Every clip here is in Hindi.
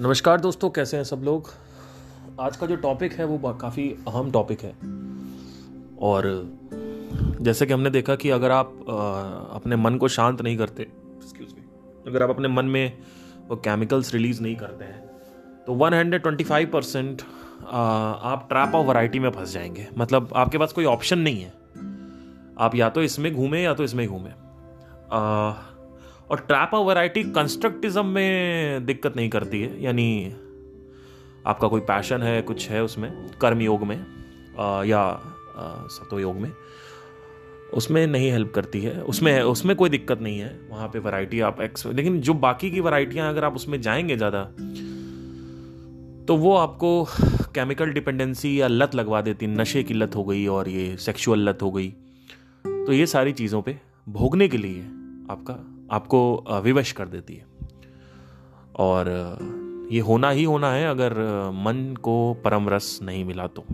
नमस्कार दोस्तों, कैसे हैं सब लोग? आज का जो टॉपिक है, वो काफ़ी अहम टॉपिक है। और जैसे कि हमने देखा कि अगर आप अपने मन को शांत नहीं करते एक्सक्यूज मी अगर आप अपने मन में वो केमिकल्स रिलीज़ नहीं करते हैं तो 125 परसेंट आप ट्रैप ऑफ़ वैरायटी में फंस जाएँगे। मतलब आपके पास कोई ऑप्शन नहीं है। आप या तो इसमें घूमें या तो इसमें घूमें। और ट्रैप वैरायटी कंस्ट्रक्टिज्म में दिक्कत नहीं करती है यानी आपका कोई पैशन है कुछ है उसमें कर्म योग में आ, या सतो योग में उसमें नहीं हेल्प करती है। उसमें उसमें कोई दिक्कत नहीं है। वहाँ पे वैरायटी आप एक्स लेकिन जो बाकी की वैरायटियाँ अगर आप उसमें जाएँगे ज़्यादा तो वो आपको केमिकल डिपेंडेंसी या लत लगवा देती नशे की लत हो गई और ये सेक्सुअल लत हो गई। तो ये सारी चीज़ों पे भोगने के लिए आपका आपको विवश कर देती है। और ये होना ही होना है अगर मन को परम रस नहीं मिला तो।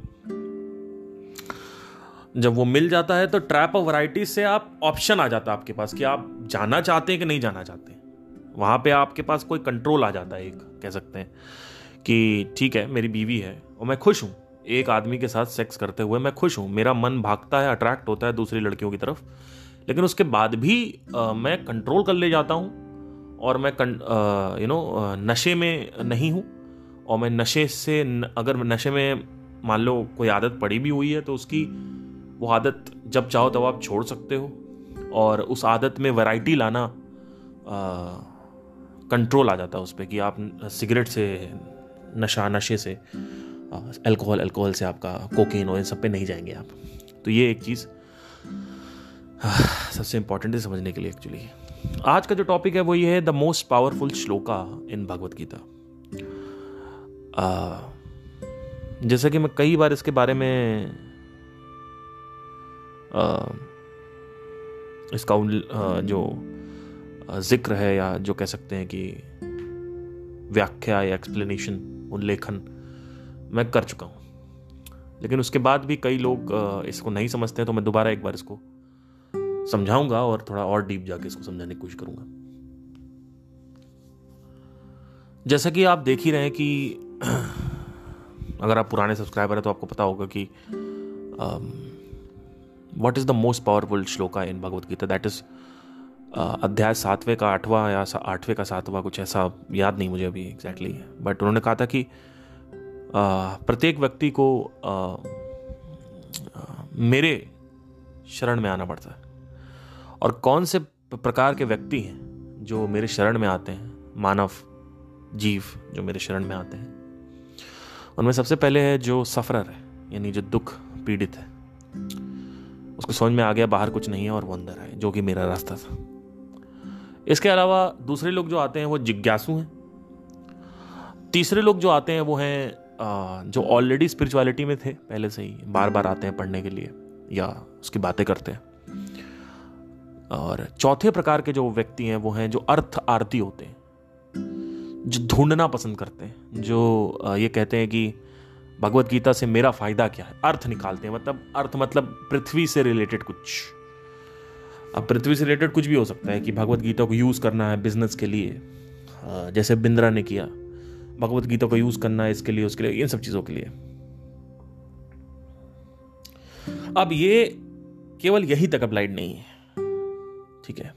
जब वो मिल जाता है तो ट्रैप ऑफ़ वैरायटी से आप ऑप्शन आ जाता है आपके पास कि आप जाना चाहते हैं कि नहीं जाना चाहते वहाँ पे आपके पास कोई कंट्रोल आ जाता है एक, कह सकते हैं कि ठीक है, मेरी बीवी है और मैं खुश हूँ। एक आदमी के साथ सेक्स करते हुए मैं खुश हूँ। मेरा मन भागता है अट्रैक्ट होता है दूसरी लड़कियों की तरफ़। लेकिन उसके बाद भी आ, मैं कंट्रोल कर ले जाता हूँ और मैं यू नो नशे में नहीं हूँ और मैं नशे से अगर नशे में मान लो कोई आदत पड़ी भी हुई है तो उसकी वो आदत जब चाहो तब आप छोड़ सकते हो और उस आदत में वैरायटी लाना कंट्रोल आ जाता है उस पर कि आप सिगरेट से नशा नशे से अल्कोहल अल्कोहल से आपका कोकेन और इन सब पे नहीं जाएँगे आप। तो ये एक चीज़। सबसे इंपॉर्टेंट है समझने के लिए एक्चुअली आज का जो टॉपिक है वो ये है the most powerful shloka in Bhagavad Gita जैसा कि मैं कई बार इसके बारे में आ, इसका आ, जो ज़िक्र है या जो कह सकते हैं कि व्याख्या या एक्सप्लेनेशन उल्लेखन मैं कर चुका हूँ। लेकिन उसके बाद भी कई लोग इसको नहीं समझते हैं तो मैं दोबारा एक बार इसको समझाऊँगा और थोड़ा और डीप जाके इसको समझाने की कोशिश करूँगा। जैसा कि आप देख ही रहे हैं कि, अगर आप पुराने सब्सक्राइबर हैं तो आपको पता होगा कि what is the most powerful shloka in Bhagavad Gita that is अध्याय सातवें का आठवां या आठवें का सातवां कुछ ऐसा याद नहीं मुझे अभी एग्जैक्टली exactly. बट उन्होंने कहा था कि प्रत्येक व्यक्ति को मेरे शरण में आना पड़ता है। और कौन से प्रकार के व्यक्ति हैं जो मेरे शरण में आते हैं? मानव, जीव जो मेरे शरण में आते हैं। उनमें सबसे पहले है जो सफरर है, यानी जो दुख पीड़ित है। उसको समझ में आ गया, बाहर कुछ नहीं है और वो अंदर है, जो कि मेरा रास्ता था। इसके अलावा दूसरे लोग जो आते हैं वो जिज्ञासु हैं। तीसरे लोग जो आते हैं वो हैं जो ऑलरेडी स्पिरिचुअलिटी में थे, पहले से ही बार बार आते हैं पढ़ने के लिए या उसकी बातें करते हैं। और चौथे प्रकार के जो व्यक्ति हैं, वो हैं जो अर्थ आरती होते हैं, जो ढूंढना पसंद करते हैं, जो ये कहते हैं कि भगवत गीता से मेरा फ़ायदा क्या है? अर्थ निकालते हैं मतलब अर्थ मतलब पृथ्वी से रिलेटेड कुछ। अब पृथ्वी से रिलेटेड कुछ भी हो सकता है कि भगवत गीता को यूज़ करना है बिज़नेस के लिए जैसे बिंद्रा ने किया, भगवत गीता को यूज़ करना है इसके लिए, उसके लिए, इन सब चीज़ों के लिए। अब ये केवल यही तक अप्लाइड नहीं है। ठीक है।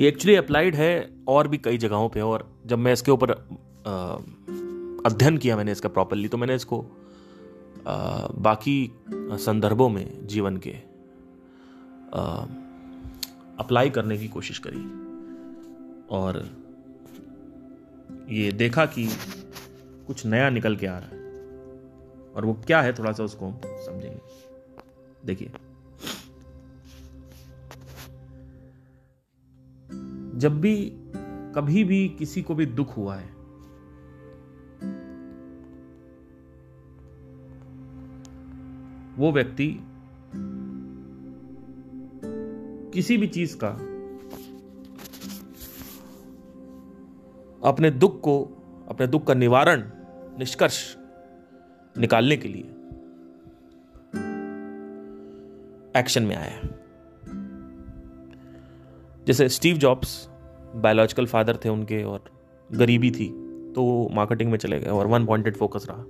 ये एक्चुअली अप्लाइड है और भी कई जगहों पे और जब मैं इसके ऊपर अध्ययन किया मैंने इसका प्रॉपरली तो मैंने इसको आ, बाकी संदर्भों में जीवन के अप्लाई करने की कोशिश करी। और ये देखा कि कुछ नया निकल के आ रहा है। और वो क्या है थोड़ा सा उसको हम समझेंगे। देखिए। जब भी कभी भी किसी को भी दुख हुआ है, वो व्यक्ति किसी भी चीज़ का अपने दुख को, अपने दुख का निवारण, निष्कर्ष निकालने के लिए एक्शन में आया जैसे स्टीव जॉब्स बायोलॉजिकल फादर थे उनके और गरीबी थी तो मार्केटिंग में चले गए और वन पॉइंटेड फोकस रहा।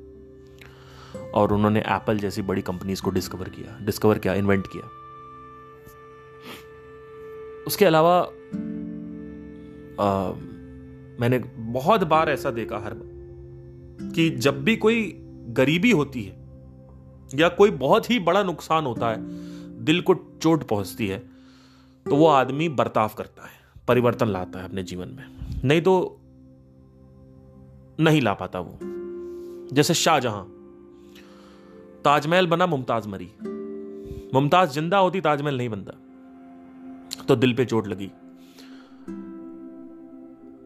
और उन्होंने एप्पल जैसी बड़ी कंपनीज़ को डिस्कवर किया डिस्कवर किया इन्वेंट किया। उसके अलावा आ, मैंने बहुत बार ऐसा देखा हर बार कि जब भी कोई गरीबी होती है या कोई बहुत ही बड़ा नुकसान होता है दिल को चोट पहुँचती है तो वो आदमी बर्ताव करता है। परिवर्तन लाता है अपने जीवन में। नहीं तो नहीं ला पाता वो। जैसे शाहजहां, ताजमहल बना, मुमताज़ मरी। मुमताज़ ज़िंदा होती, ताजमहल नहीं बनता। तो दिल पे चोट लगी।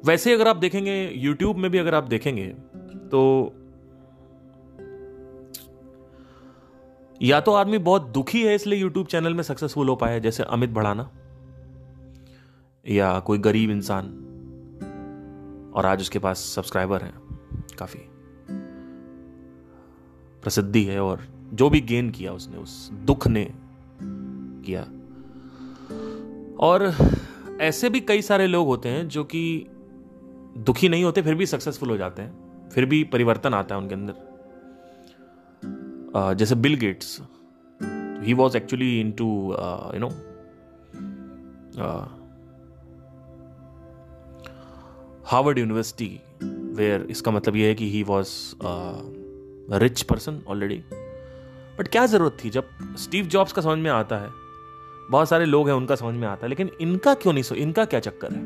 वैसे अगर आप देखेंगे यूट्यूब में भी अगर आप देखेंगे तो या तो आदमी बहुत दुखी है, इसलिए यूट्यूब चैनल में सक्सेसफुल हो पाया जैसे अमित बढ़ाना या कोई गरीब इंसान। और आज उसके पास सब्सक्राइबर हैं, काफ़ी। प्रसिद्धि है और जो भी गेन किया उसने, उस दुख ने किया। और ऐसे भी कई सारे लोग होते हैं जो कि दुखी नहीं होते, फिर भी सक्सेसफुल हो जाते हैं, फिर भी परिवर्तन आता है उनके अंदर। जैसे Bill Gates he was actually in to you know Harvard University where इसका मतलब यह है कि he was rich person already but क्या ज़रूरत थी? जब स्टीव जॉब्स का समझ में आता है, बहुत सारे लोग हैं, उनका समझ में आता है, लेकिन इनका क्यों नहीं सो, इनका क्या चक्कर है?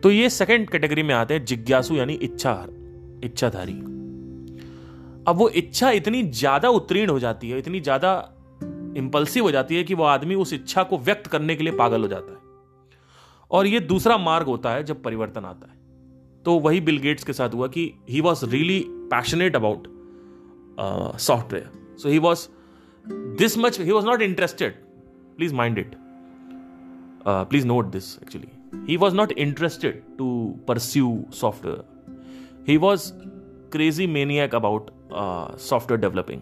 तो ये सेकंड कैटेगरी में आते हैं, जिज्ञासु यानी इच्छा इच्छाधारी. अब वो इच्छा इतनी ज़्यादा उत्तीर्ण हो जाती है, इतनी ज़्यादा इंपल्सिव हो जाती है कि वो आदमी उस इच्छा को व्यक्त करने के लिए पागल हो जाता है। और ये दूसरा मार्ग होता है जब परिवर्तन आता है। तो वही बिल गेट्स के साथ हुआ कि he was really passionate about software so he was this much he was not interested please mind it please note this actually he was not interested to pursue software he was crazy maniac about software developing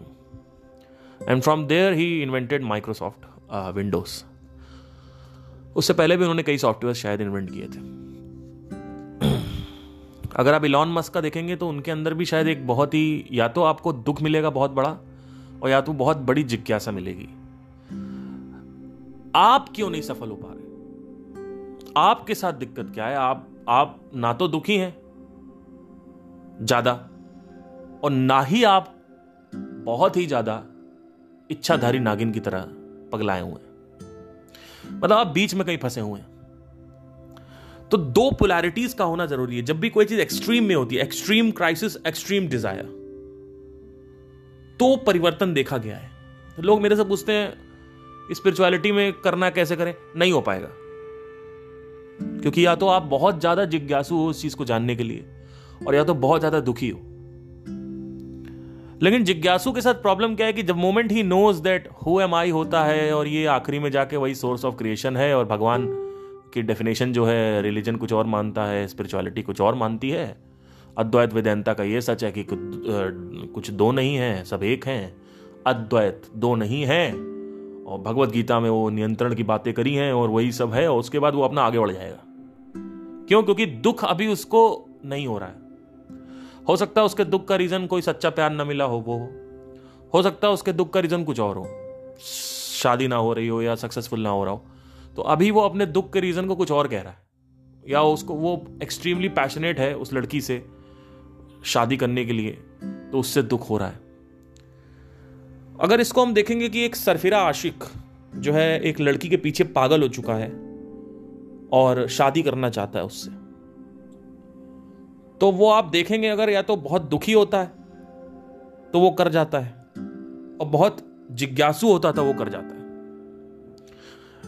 and from there he invented Microsoft Windows उससे पहले भी उन्होंने कई सॉफ्टवेयर शायद इन्वेंट किए थे। अगर आप इलॉन मस्क का देखेंगे तो उनके अंदर भी शायद एक बहुत ही, या तो आपको दुख मिलेगा बहुत बड़ा, और या तो बहुत बड़ी जिज्ञासा मिलेगी। आप क्यों नहीं सफल हो पा रहे? आपके साथ दिक्कत क्या है? आप आप ना तो दुखी हैं, ज़्यादा, और ना ही आप बहुत ही ज़्यादा इच्छाधारी नागिन की तरह पगलाए हुए हैं। मतलब आप बीच में कहीं फंसे हुए हैं। तो दो पोलैरिटीज का होना ज़रूरी है। जब भी कोई चीज़ एक्सट्रीम में होती है एक्सट्रीम क्राइसिस एक्सट्रीम डिज़ायर तो परिवर्तन देखा गया है। तो लोग मेरे से पूछते हैं स्पिरिचुअलिटी में करना कैसे करें? नहीं हो पाएगा। क्योंकि या तो आप बहुत ज़्यादा जिज्ञासु हो उस चीज़ को जानने के लिए, और या तो बहुत ज़्यादा दुखी हो। लेकिन जिज्ञासु के साथ प्रॉब्लम क्या है कि जब moment he knows that who am I होता है और ये आखिरी में जाके वही सोर्स ऑफ़ क्रिएशन है और भगवान की डेफिनेशन जो है रिलीजन कुछ और मानता है स्पिरिचुअलिटी कुछ और मानती है, अद्वैत वेदांता का ये सच है कि कुछ दो नहीं है, सब एक हैं। अद्वैत दो नहीं है और भगवत गीता में वो नियंत्रण की बातें करी हैं और वही सब है और उसके बाद वो अपना आगे बढ़ जाएगा। क्यों? क्योंकि दुख अभी उसको नहीं हो रहा है। हो सकता है उसके दुख का रीजन कोई सच्चा प्यार ना मिला हो, वो हो। सकता है उसके दुख का रीजन कुछ और हो। शादी ना हो रही हो या सक्सेसफुल ना हो रहा हो। तो अभी वो अपने दुख के रीजन को कुछ और कह रहा है। या उसको, वो एक्सट्रीमली पैशनेट है उस लड़की से शादी करने के लिए तो उससे दुख हो रहा है। अगर इसको हम देखेंगे कि एक सरफिरा आशिक जो है एक लड़की के पीछे पागल हो चुका है और शादी करना चाहता है उससे तो वो आप देखेंगे अगर या तो बहुत दुखी होता है तो वो कर जाता है। और बहुत जिज्ञासु होता था, वो कर जाता है।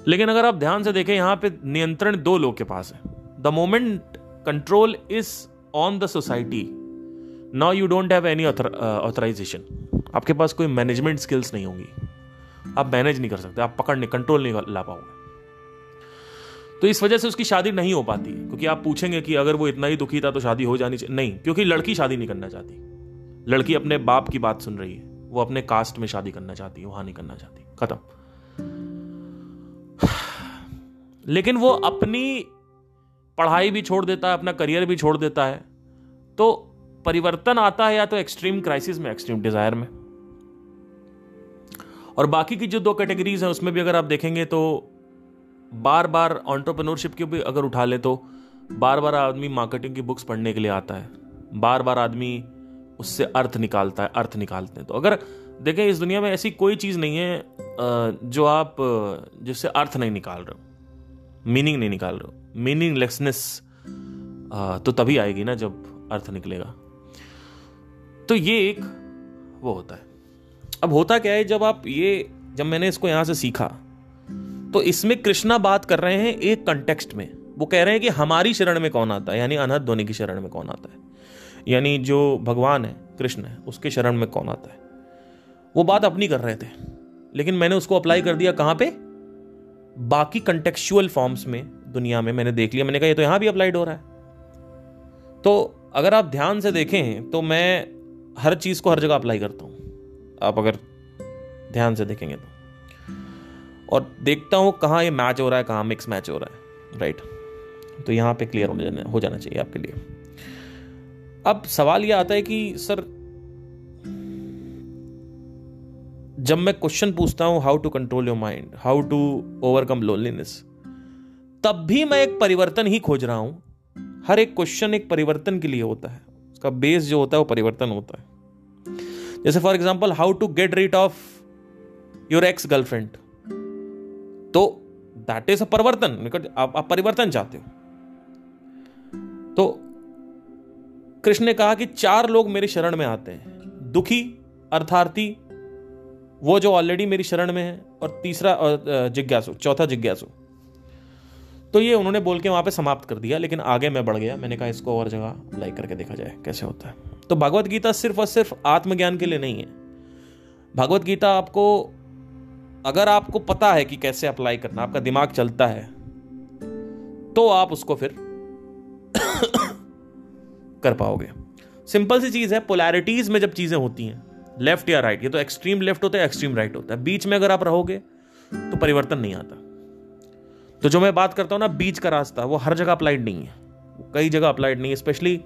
लेकिन अगर आप ध्यान से देखें, यहाँ पे नियंत्रण दो लोग के पास है। The moment control is on the society now you don't have any authorization आपके पास कोई मैनेजमेंट स्किल्स नहीं होंगी। आप मैनेज नहीं कर सकते, आप पकड़ नहीं कंट्रोल नहीं ला पाओगे। तो इस वजह से उसकी शादी नहीं हो पाती, क्योंकि आप पूछेंगे कि अगर वो इतना ही दुखी था तो शादी हो जानी चाहिए नहीं, क्योंकि लड़की शादी नहीं करना चाहती। लड़की अपने बाप की बात सुन रही है, वो अपने कास्ट में शादी करना चाहती है वहाँ नहीं करना चाहती खत्म। लेकिन वो अपनी पढ़ाई भी छोड़ देता है, अपना करियर भी छोड़ देता है तो परिवर्तन आता है या तो एक्सट्रीम क्राइसिस में, एक्सट्रीम डिज़ायर में। और बाकी की जो दो कैटेगरीज हैं, उसमें भी अगर आप देखेंगे तो बार बार ऑन्टरप्रनोरशिप की भी अगर उठा ले तो बार बार आदमी मार्केटिंग की बुक्स पढ़ने के लिए आता है। बार बार आदमी उससे अर्थ निकालता है, अर्थ निकालते हैं। तो अगर देखें, इस दुनिया में ऐसी कोई चीज़ नहीं है जो आप, जिससे अर्थ नहीं निकाल रहे हो मीनिंग नहीं निकाल रहे हो। मीनिंगलेसनेस तो तभी आएगी ना जब अर्थ निकलेगा। तो ये एक वो होता है। अब होता क्या है, जब आप ये, जब मैंने इसको यहाँ से सीखा तो इसमें कृष्णा बात कर रहे हैं एक कंटेक्स्ट में। वो कह रहे हैं कि हमारी शरण में कौन आता है? यानी अनहद ध्वनि की शरण में कौन आता है? यानी जो भगवान है, कृष्ण है, उसके शरण में कौन आता है? वो बात अपनी कर रहे थे, लेकिन मैंने उसको अप्लाई कर दिया कहाँ पे? बाकी कंटेक्चुअल फॉर्म्स में दुनिया में मैंने देख लिया। मैंने कहा, ये तो यहाँ भी अप्लाइड हो रहा है। तो अगर आप ध्यान से देखें तो मैं हर चीज़ को हर जगह अप्लाई करता हूँ। आप अगर ध्यान से देखेंगे तो। और देखता हूँ कहाँ ये मैच हो रहा है, कहाँ मिक्स मैच हो रहा है। राइट तो यहाँ पे क्लियर हो जाना हो जाना चाहिए आपके लिए। अब सवाल यह आता है कि, सर, जब मैं क्वेश्चन पूछता हूँ how to control your mind how to overcome loneliness तब भी मैं एक परिवर्तन ही खोज रहा हूँ। हर एक क्वेश्चन एक परिवर्तन के लिए होता है। उसका बेस जो होता है, वो परिवर्तन होता है। जैसे for example how to get rid of your ex girlfriend तो दैट इज़ अ परिवर्तन आप, परिवर्तन चाहते हो। तो कृष्ण ने कहा कि चार लोग मेरी शरण में आते हैं दुखी अर्थार्थी वो जो ऑलरेडी मेरी शरण में है और तीसरा जिज्ञासु चौथा जिज्ञासु। तो ये उन्होंने बोल के वहाँ पे समाप्त कर दिया लेकिन आगे मैं बढ़ गया मैंने कहा इसको और जगह लाइक करके देखा जाए कैसे होता है। तो भगवत गीता सिर्फ़ और सिर्फ़ आत्मज्ञान के लिए नहीं है। भगवत गीता आपको अगर आपको पता है कि कैसे अप्लाई करना, आपका दिमाग चलता है तो आप उसको फिर कर पाओगे। सिंपल सी चीज़ है पोलैरिटीज में जब चीज़ें होती हैं लेफ़्ट या राइट ये तो एक्सट्रीम लेफ़्ट होता है एक्सट्रीम राइट होता है। बीच में अगर आप रहोगे तो परिवर्तन नहीं आता। तो जो मैं बात करता हूँ ना, बीच का रास्ता, वो हर जगह अप्लाइड नहीं है। कई जगह अप्लाइड नहीं है स्पेशली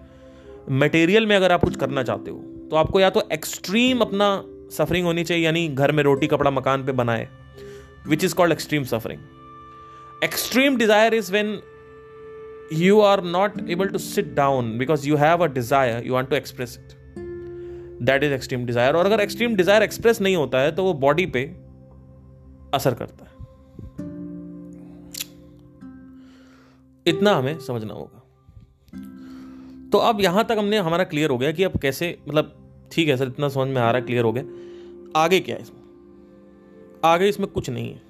मटेरियल में अगर आप कुछ करना चाहते हो तो आपको या तो एक्सट्रीम अपना सफरिंग होनी चाहिए, यानी घर में रोटी, कपड़ा, मकान पे बनाए which is called extreme suffering extreme desire is when you are not able to sit down because you have a desire, you want to express it. That is extreme desire और अगर एक्सट्रीम डिज़ायर एक्सप्रेस नहीं होता है तो वो बॉडी पे असर करता है। इतना हमें समझना होगा। तो अब यहाँ तक हमने, हमारा क्लियर हो गया कि अब कैसे मतलब ठीक है सर, इतना समझ में आ रहा क्लियर हो गया। आगे क्या है इसमें? आगे इसमें कुछ नहीं है।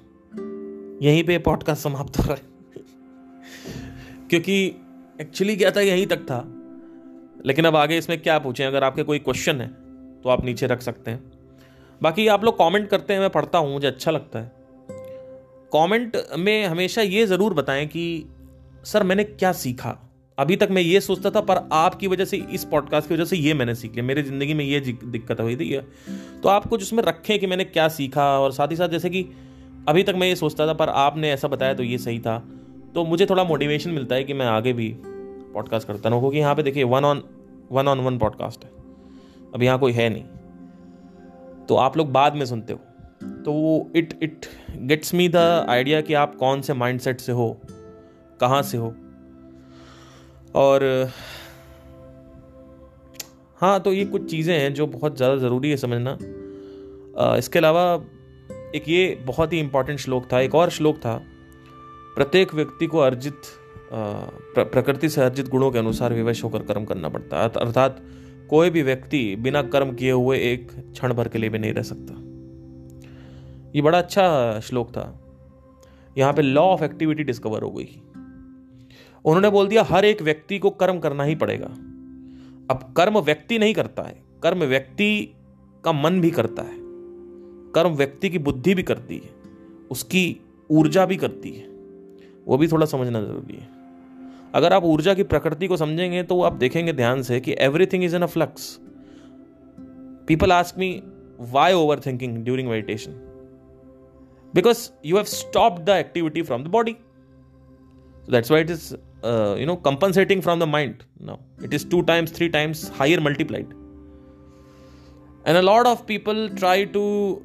यहीं पे पॉडकास्ट समाप्त हो रहा है। क्योंकि एक्चुअली क्या था, यहीं तक था। लेकिन अब आगे इसमें क्या पूछें? अगर आपके कोई क्वेश्चन है तो आप नीचे रख सकते हैं। बाकी आप लोग कमेंट करते हैं, मैं पढ़ता हूँ, मुझे अच्छा लगता है। कमेंट में हमेशा ये ज़रूर बताएँ कि, सर, मैंने क्या सीखा? अभी तक मैं ये सोचता था, पर आपकी वजह से, इस पॉडकास्ट की वजह से ये मैंने सीख लिया। मेरी ज़िंदगी में ये दिक्कत हुई थी तो आप कुछ उसमें रखें कि मैंने क्या सीखा, और साथ ही साथ जैसे कि अभी तक मैं ये सोचता था, पर आपने ऐसा बताया तो ये सही था। तो मुझे थोड़ा मोटिवेशन मिलता है कि मैं आगे भी पॉडकास्ट करता रहूँ, क्योंकि यहाँ पे देखिए one on one on one podcast है। अब यहाँ कोई है नहीं। तो आप लोग बाद में सुनते हो। तो वो it it gets me the idea कि आप कौन से माइंडसेट से हो, कहाँ से हो। और हाँ तो ये कुछ चीज़ें हैं जो बहुत ज़्यादा ज़रूरी है समझना। इसके अलावा एक ये बहुत ही इंपॉर्टेंट श्लोक था, एक और श्लोक था। प्रत्येक व्यक्ति को अर्जित प्रकृति से अर्जित गुणों के अनुसार विवश होकर कर्म करना पड़ता है। अर्थात कोई भी व्यक्ति बिना कर्म किए हुए एक क्षण भर के लिए भी नहीं रह सकता। ये बड़ा अच्छा श्लोक था। यहाँ पे लॉ ऑफ़ एक्टिविटी डिस्कवर हो गई। उन्होंने बोल दिया, हर एक व्यक्ति को कर्म करना ही पड़ेगा। अब कर्म व्यक्ति नहीं करता है, कर्म व्यक्ति का मन भी करता है, कर्म व्यक्ति की बुद्धि भी करती है, उसकी ऊर्जा भी करती है, वो भी थोड़ा समझना ज़रूरी है। अगर आप ऊर्जा की प्रकृति को समझेंगे तो आप देखेंगे ध्यान से कि everything is in a flux people ask me why overthinking during meditation because you have stop the activity from the body that's why it is you know compensating from the mind no it is two times three times higher multiplied and a lot of people try to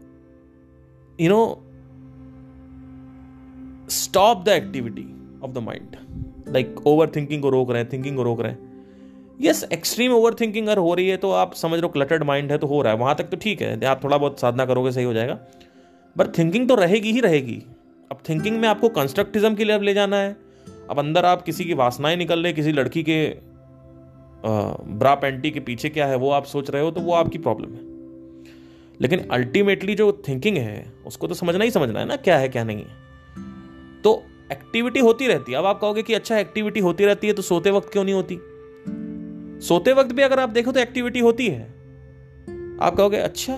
you know stop the activity of the mind like overthinking को रोक रहे हैं थिंकिंग को रोक रहे हैं यस एक्सट्रीम ओवर थिंकिंग अगर हो रही है तो आप समझ लो क्लटर्ड माइंड है तो हो रहा है वहाँ तक तो ठीक है आप थोड़ा बहुत साधना करोगे सही हो जाएगा बट थिंकिंग तो रहेगी ही रहेगी अब थिंकिंग में आपको कंस्ट्रक्टिज्म की तरफ़ ले जाना है अब अंदर आप किसी की वासनाएँ निकल रहे किसी लड़की के ब्रा पेंटी के पीछे क्या है, वो आप सोच रहे हो तो वो आपकी प्रॉब्लम है। लेकिन अल्टीमेटली जो थिंकिंग है, उसको तो समझना ही समझना है ना, क्या है, क्या नहीं है। तो एक्टिविटी होती रहती है। अब आप कहोगे कि अच्छा एक्टिविटी होती रहती है तो सोते वक्त क्यों नहीं होती? सोते वक्त भी अगर आप देखो तो एक्टिविटी होती है। आप कहोगे अच्छा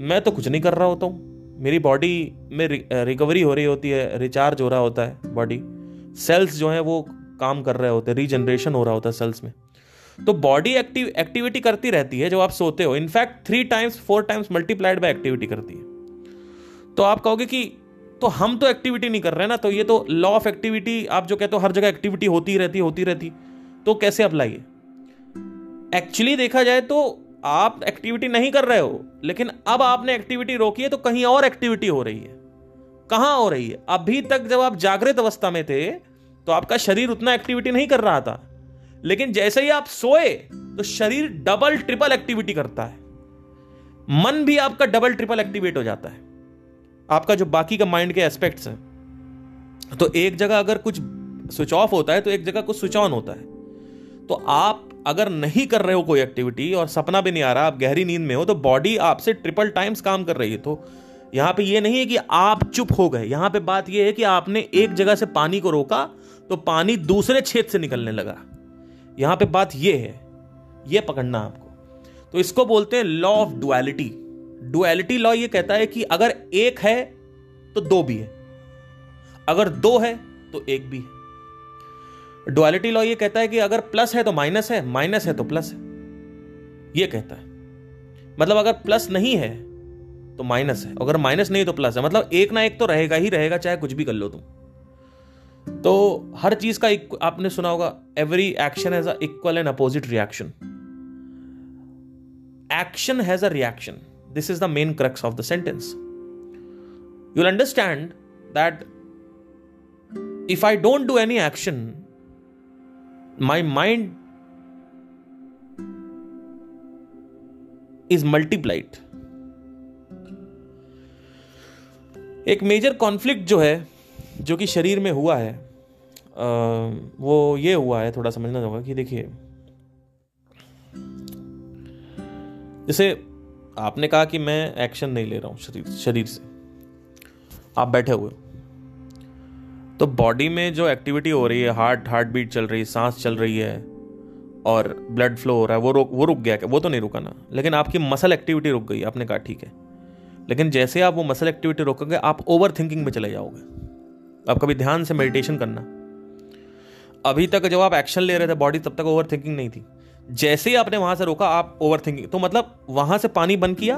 मैं तो कुछ नहीं कर रहा होता हूँ। मेरी बॉडी में रिकवरी हो रही होती है, रिचार्ज हो रहा होता है, बॉडी। सेल्स जो है वो काम कर रहे होते हैं रीजनरेशन हो रहा होता है सेल्स में। तो बॉडी एक्टिव एक्टिविटी करती रहती है जब आप सोते हो। In fact three times four times multiplied by activity करती है। तो आप कहोगे कि तो हम तो एक्टिविटी नहीं कर रहे ना तो ये तो लॉ ऑफ़ एक्टिविटी आप जो कहते हो, हर जगह एक्टिविटी होती रहती होती रहती। तो कैसे अप्लाई है एक्चुअली देखा जाए तो आप एक्टिविटी नहीं कर रहे हो, लेकिन अब आपने एक्टिविटी रोकी है तो कहीं और एक्टिविटी हो रही है। कहाँ हो रही है? अभी तक जब आप जागृत अवस्था में थे तो आपका शरीर उतना एक्टिविटी नहीं कर रहा था। लेकिन जैसे ही आप सोए तो शरीर डबल ट्रिपल एक्टिविटी करता है। मन भी आपका डबल ट्रिपल एक्टिवेट हो जाता है। आपका जो बाकी का माइंड के एस्पेक्ट्स हैं तो एक जगह अगर कुछ स्विच ऑफ़ होता है तो एक जगह कुछ स्विच ऑन होता है। तो आप अगर नहीं कर रहे हो कोई एक्टिविटी और सपना भी नहीं आ रहा, आप गहरी नींद में हो तो बॉडी आपसे ट्रिपल टाइम्स काम कर रही है। तो यहाँ पे ये नहीं है कि आप चुप हो गए, यहाँ पे बात ये है कि आपने एक जगह से पानी को रोका तो पानी दूसरे छेद से निकलने लगा। यहाँ पे बात ये है, ये पकड़ना आपको। तो इसको बोलते हैं law of duality duality law ये कहता है कि अगर एक है तो दो भी है। अगर दो है तो एक भी है। डुअलिटी लॉ ये कहता है कि अगर प्लस है तो माइनस है माइनस है तो प्लस है। ये कहता है। मतलब अगर प्लस नहीं है तो माइनस है। अगर माइनस नहीं तो प्लस है। मतलब एक ना एक तो रहेगा ही रहेगा, चाहे कुछ भी कर लो तुम। तो हर चीज़ का आपने सुना होगा every action has equal and opposite reaction action has a reaction this is the main crux of the sentence you understand that if I don't do any action my mind is multiplied एक मेजर कॉन्फ्लिक्ट जो है जो कि शरीर में हुआ है आ, वो ये हुआ है थोड़ा समझना होगा कि देखिए जैसे आपने कहा कि मैं एक्शन नहीं ले रहा हूँ शरीर शरीर से। आप बैठे हुए तो बॉडी में जो एक्टिविटी हो रही है हार्ट हार्ट बीट चल रही है सांस चल रही है और ब्लड फ्लो हो रहा है वो रुक वो रुक गया वो तो नहीं रुका ना। लेकिन आपकी मसल एक्टिविटी रुक गई आपने कहा ठीक है। लेकिन जैसे आप वो मसल एक्टिविटी रोकोगे, आप ओवर थिंकिंग में चले जाओगे। आप कभी ध्यान से मेडिटेशन करना। अभी तक जब आप एक्शन ले रहे थे बॉडी तब तक ओवर थिंकिंग नहीं थी। जैसे ही आपने वहाँ से रोका, आप ओवर थिंकिंग तो मतलब वहाँ से पानी बंद किया,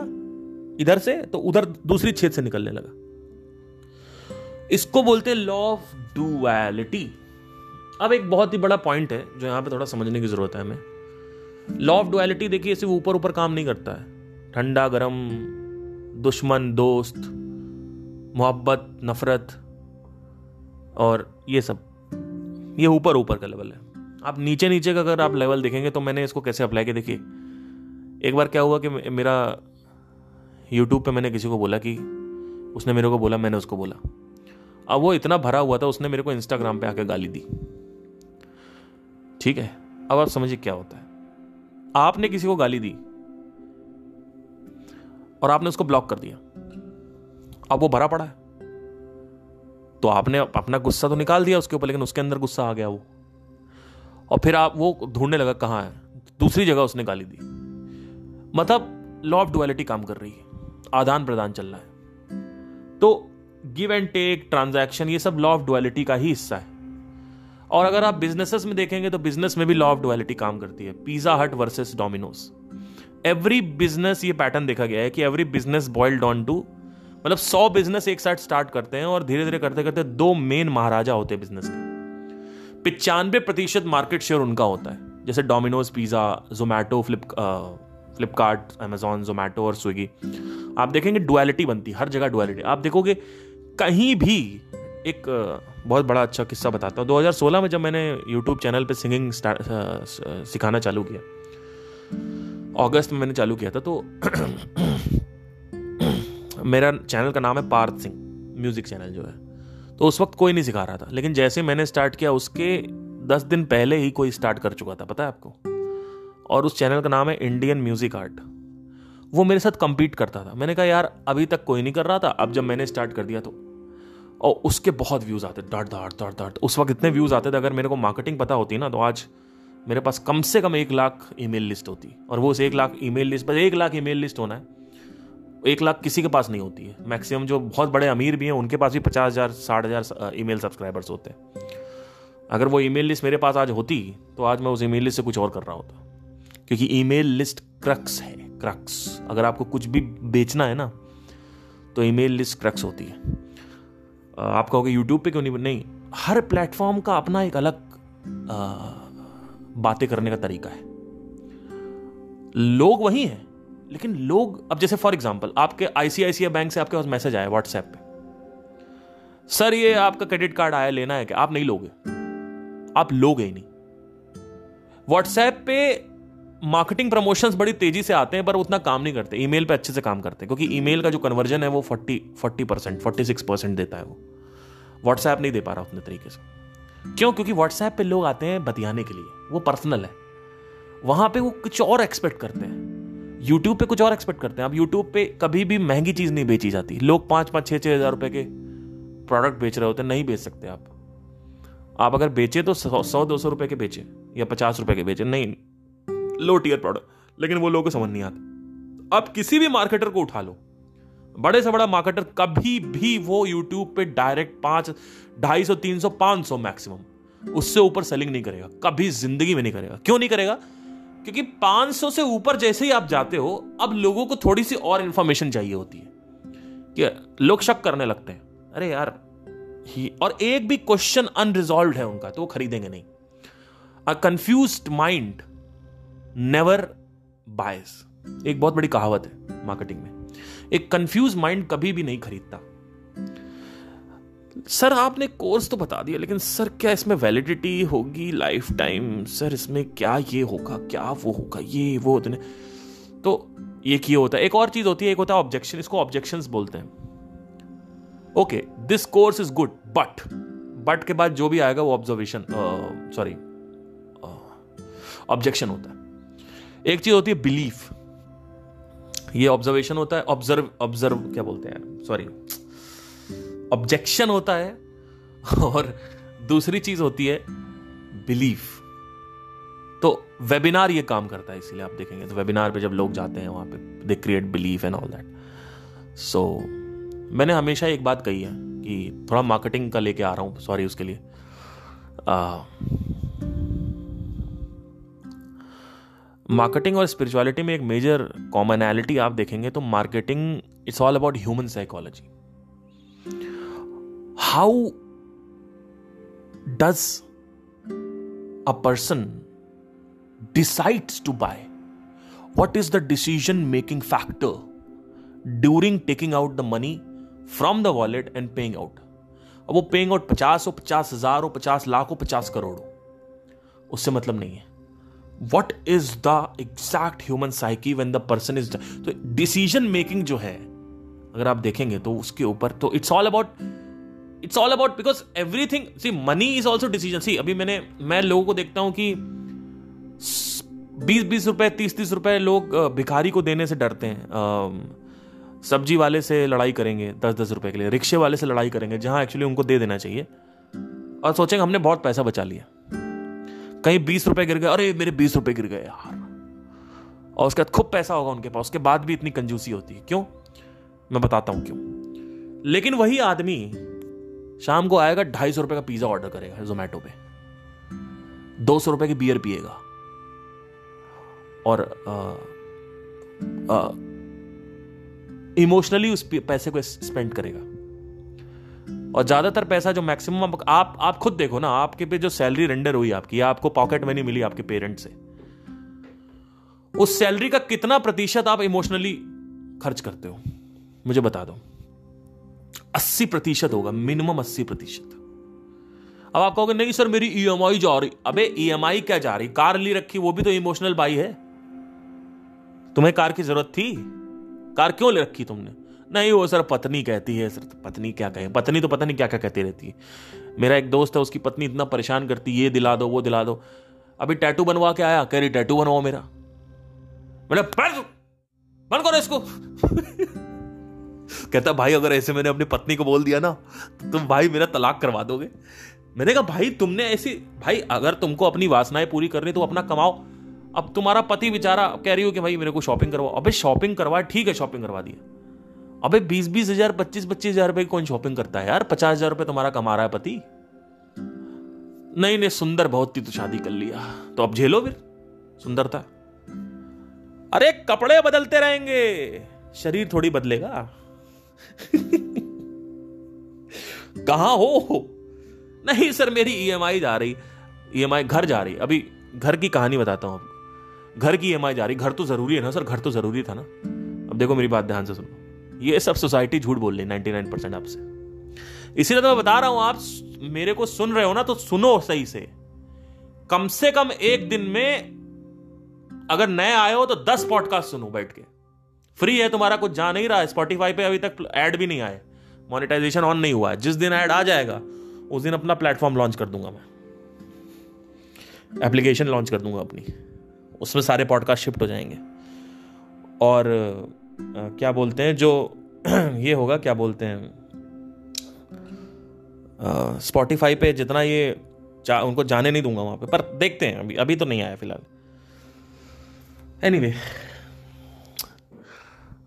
इधर से तो उधर दूसरी छेद से निकलने लगा। इसको बोलते हैं लॉ ऑफ़ डुअलिटी अब एक बहुत ही बड़ा पॉइंट है, जो यहाँ पे थोड़ा समझने की ज़रूरत है हमें। लॉ ऑफ़ डुअलिटी देखिए, सिर्फ़ ऊपर ऊपर काम नहीं करता है। ठंडा, गर्म दुश्मन, दोस्त, मोहब्बत, नफरत और ये सब। ये ऊपर ऊपर का लेवल है। आप नीचे नीचे का अगर आप लेवल देखेंगे तो मैंने इसको कैसे अप्लाई किया? देखिए, एक बार क्या हुआ कि मेरा यूट्यूब पे मैंने किसी को बोला कि, उसने मेरे को बोला, मैंने उसको बोला। अब वो इतना भरा हुआ था, उसने मेरे को इंस्टाग्राम पे आके गाली दी। ठीक है? अब आप समझिए क्या होता है। आपने किसी को गाली दी और आपने उसको ब्लॉक कर दिया। अब वो भरा पड़ा है। तो आपने अपना गुस्सा तो निकाल दिया उसके ऊपर, लेकिन उसके अंदर गुस्सा आ गया वो। और फिर आप वो ढूँढने लगा कहाँ है। दूसरी जगह उसने गाली दी। मतलब लॉ ऑफ़ डुअलिटी काम कर रही है। आदान प्रदान चल रहा है। तो गिव एंड टेक ट्रांजैक्शन ये सब लॉ ऑफ़ डुअलिटी का ही हिस्सा है। और अगर आप बिजनेसेस में देखेंगे तो बिज़नेस में भी लॉ ऑफ़ डुअलिटी काम करती है। Pizza Hut versus Domino's every business ये पैटर्न देखा गया है कि every business boiled on to मतलब सौ बिज़नेस एक साइड स्टार्ट करते हैं और धीरे धीरे करते करते दो मेन महाराजा होते हैं बिज़नेस के। पिचानवे प्रतिशत मार्केट शेयर उनका होता है। जैसे Domino's pizza Zomato flip Flipkart Amazon Zomato और स्विगी आप देखेंगे डुअलिटी बनती है, हर जगह डुअलिटी आप देखोगे कहीं भी एक बहुत बड़ा अच्छा किस्सा बताता हूँ। 2016 में जब मैंने यूट्यूब चैनल पे सिंगिंग सिखाना चालू किया अगस्त में मैंने चालू किया था तो मेरा चैनल का नाम है पार्थ सिंह, म्यूज़िक चैनल जो है। तो उस वक्त कोई नहीं सिखा रहा था, लेकिन जैसे मैंने स्टार्ट किया, उसके दस दिन पहले ही कोई स्टार्ट कर चुका था, पता है आपको? और उस चैनल का नाम है इंडियन म्यूज़िक आर्ट। वो मेरे साथ compete करता था। मैंने कहा, यार, अभी तक कोई नहीं कर रहा था, अब जब मैंने स्टार्ट कर दिया तो। और उसके बहुत व्यूज़ आते डट डट डट उस वक्त इतने व्यूज़ आते थे, अगर मेरे को मार्केटिंग पता होती ना तो आज मेरे पास कम से कम एक लाख ईमेल लिस्ट होती। और वो उस एक लाख ईमेल लिस्ट, बस एक लाख ईमेल लिस्ट होना है। एक लाख किसी के पास नहीं होती है। मैक्सिमम जो बहुत बड़े अमीर भी हैं, उनके पास भी पचास हज़ार, साठ हज़ार ईमेल सब्सक्राइबर्स होते हैं। अगर वो ईमेल लिस्ट मेरे पास आज होती तो आज मैं उस ईमेल लिस्ट से कुछ और कर रहा होता। क्योंकि ईमेल लिस्ट क्रक्स है, क्रक्स। अगर आपको कुछ भी बेचना है ना तो ईमेल लिस्ट क्रक्स होती है। आप कहोगे यूट्यूब पे क्यों नहीं? नहीं, हर प्लेटफॉर्म का अपना एक अलग बातें करने का तरीका है। लोग वही हैं, लेकिन लोग, अब जैसे फॉर एग्ज़ाम्पल आपके आईसीआईसीआई बैंक से आपके पास मैसेज आया व्हाट्सएप पे। सर, ये आपका क्रेडिट कार्ड आया, लेना है क्या? आप नहीं लोगे। आप लोगे ही नहीं। व्हाट्सएप पे मार्केटिंग प्रमोशंस बड़ी तेज़ी से आते हैं, पर उतना काम नहीं करते। ईमेल पे अच्छे से काम करते हैं, क्योंकि ईमेल का जो कन्वर्जन है वो forty forty percent forty six percent देता है वो। व्हाट्सएप नहीं दे पा रहा उतने तरीके से। क्यों? क्योंकि व्हाट्सएप पे लोग आते हैं बतियाने के लिए। वो पर्सनल है। वहाँ पे वो कुछ और एक्सपेक्ट करते हैं। यूट्यूब पे कुछ और एक्सपेक्ट करते हैं। अब यूट्यूब पे कभी भी महँगी चीज़ नहीं बेची जाती। लोग पाँच पाँच, छह छह हज़ार रुपए के प्रोडक्ट बेच रहे होते नहीं बेच सकते आप। आप अगर बेचे तो सौ दो सौ रुपए के बेचे या पचास रुपए के बेचे। नहीं लो टीयर प्रोडक्ट लेकिन वो लोगों को समझ नहीं आता। अब किसी भी मार्केटर को उठा लो। बड़े से बड़ा मार्केटर कभी भी वो यूट्यूब पे डायरेक्ट पाँच, ढाई सौ, तीन सौ, पाँच सौ मैक्सिमम उससे ऊपर सेलिंग नहीं करेगा, कभी ज़िंदगी में नहीं करेगा। क्यों नहीं करेगा? क्योंकि 500 से ऊपर जैसे ही आप जाते हो, अब लोगों को थोड़ी सी और इंफॉर्मेशन चाहिए होती है। कि लोग शक करने लगते हैं, अरे यार ही और एक भी क्वेश्चन अनरिजॉल्व है उनका तो वो खरीदेंगे नहीं। A confuse mind never buys एक बहुत बड़ी कहावत है मार्केटिंग में। एक कंफ्यूज माइंड कभी भी नहीं खरीदता। सर, आपने कोर्स तो बता दिया, लेकिन सर, क्या इसमें वैलिडिटी होगी लाइफ टाइम सर, इसमें क्या ये होगा, क्या वो होगा, ये, वो तो ये किया होता है। एक और चीज़ होती है, एक होता है ऑब्जेक्शन इसको ऑब्जेक्शंस बोलते हैं। Okay this course is good but but के बाद जो भी आएगा, वो ऑब्जर्वेशन सॉरी ऑब्जेक्शन होता है। एक चीज़ होती है बिलीफ ये ऑब्जर्वेशन होता है ऑब्ज़र्व ऑब्ज़र्व क्या बोलते हैं? सॉरी ऑब्जेक्शन होता है और दूसरी चीज़ होती है बिलीफ तो वेबिनार ये काम करता है, इसीलिए आप देखेंगे। तो वेबिनार पे जब लोग जाते हैं, वहाँ पे they create belief and all that so मैंने हमेशा एक बात कही है कि थोड़ा मार्केटिंग का लेके आ रहा हूँ सॉरी उसके लिए। मार्केटिंग और स्पिरिचुअलिटी में एक मेजर कॉमनैलिटी आप देखेंगे तो marketing it's all about human psychology how does a person decides to buy what is the decision making factor during taking out the money from the wallet and paying out? अब वो पेइंग आउट पचास हो, पचास हज़ार हो, पचास लाख हो, पचास करोड़ हो। उससे मतलब नहीं है। What is the exact human psyche when the person is तो डिसीज़न मेकिंग जो है, अगर आप देखेंगे तो उसके ऊपर तो it's all about it's all about because everything see money is also decision see अभी मैंने, मैं लोगों को देखता हूँ कि बीस बीस रुपए, तीस तीस रुपए लोग भिखारी को देने से डरते हैं। सब्ज़ी वाले से लड़ाई करेंगे, दस दस रुपए के लिए, रिक्शे वाले से लड़ाई करेंगे, जहाँ एक्चुअली उनको दे देना चाहिए। और सोचेंगे हमने बहुत पैसा बचा लिया। कहीं बीस रुपए गिर गए, अरे मेरे बीस रुपए गिर गए यार। और उसके बाद खूब पैसा होगा उनके पास, उसके बाद भी इतनी कंजूसी होती है। क्यों? मैं बताता हूँ क्यों। लेकिन वही आदमी शाम को आएगा, ढाई सौ रुपए का पिज्जा ऑर्डर करेगा जोमेटो पे। दो सौ रुपए की बियर पिएगा। और इमोशनली उस पैसे को स्पेंड करेगा। और ज़्यादातर पैसा जो मैक्सिमम आप आप खुद देखो ना, आपके पे जो सैलरी रेंडर हुई आपकी आपको पॉकेट मनी मिली आपके पेरेंट से। उस सैलरी का कितना प्रतिशत आप इमोशनली खर्च करते हो? मुझे बता दो। अस्सी प्रतिशत होगा मिनिमम अस्सी प्रतिशत। अब आप कहोगे, नहीं सर, मेरी ईएमआई e जा रही अबे ईएमआई e क्या जा रही? कार ली रखी, वो भी तो इमोशनल बाई है। तुम्हें कार की ज़रूरत थी? कार क्यों ले रखी तुमने? नहीं, वो सर पत्नी कहती है, सर पत्नी क्या कहे? पत्नी तो पता नहीं क्या क्या कहती रहती है। मेरा एक दोस्त है, उसकी पत्नी इतना परेशान करती ये दिला दो, वो दिला दो। अभी टैटू बनवा के आया, कह रही टैटू बनवाओ मेरा। मैंने बंद करो इसको। कहता, भाई, अगर ऐसे मैंने अपनी पत्नी को बोल दिया ना तो तुम भाई मेरा तलाक करवा दोगे? मैंने कहा, भाई, तुमने ऐसी, भाई, अगर तुमको अपनी वासनाएँ पूरी करनी तो अपना कमाओ। अब तुम्हारा पति बेचारा कह रही हो कि, भाई, मेरे को शॉपिंग करवाओ। अबे शॉपिंग करवा ठीक है शॉपिंग करवा दिया। अबे बीस बीस हज़ार पच्चीस पच्चीस हज़ार रुपए कौन शॉपिंग करता है यार? पचास हज़ार रुपए तुम्हारा कमा रहा है पति। नहीं नहीं, सुंदर बहुत थी तो शादी कर लिया। तो अब झेलो फिर, सुंदरता। अरे, कपड़े बदलते रहेंगे। शरीर थोड़ी बदलेगा। कहा हो? नहीं सर, मेरी ईएमआई e जा रही। ईएमआई e घर जा रही। अभी घर की कहानी बताता हूँ घर की ईएमआई e जा रही। घर तो ज़रूरी है ना सर? घर तो ज़रूरी था ना। अब देखो मेरी बात ध्यान से सुनो। ये सब सोसाइटी झूठ बोल रही नाइनटी नाइन परसेंट आपसे। इसीलिए तो मैं बता रहा हूँ, आप मेरे को सुन रहे हो ना तो सुनो सही से। कम से कम एक दिन में अगर नए आए हो तो दस पॉडकास्ट सुनो बैठ के। फ्री है तुम्हारा, कुछ जा नहीं रहा है। स्पॉटीफाई पे अभी तक एड भी नहीं आए। मोनेटाइजेशन ऑन नहीं हुआ है। जिस दिन ऐड आ जाएगा, उस दिन अपना प्लेटफॉर्म लॉन्च कर दूँगा मैं। एप्लीकेशन लॉन्च कर दूँगा अपनी। उसमें सारे पॉडकास्ट शिफ्ट हो जाएँगे। और क्या बोलते हैं जो ये होगा क्या बोलते हैं स्पॉटिफाई पे जितना ये जा, उनको जाने नहीं दूँगा वहाँ पे पर देखते हैं अभी अभी तो नहीं आया फ़िलहाल। एनी anyway,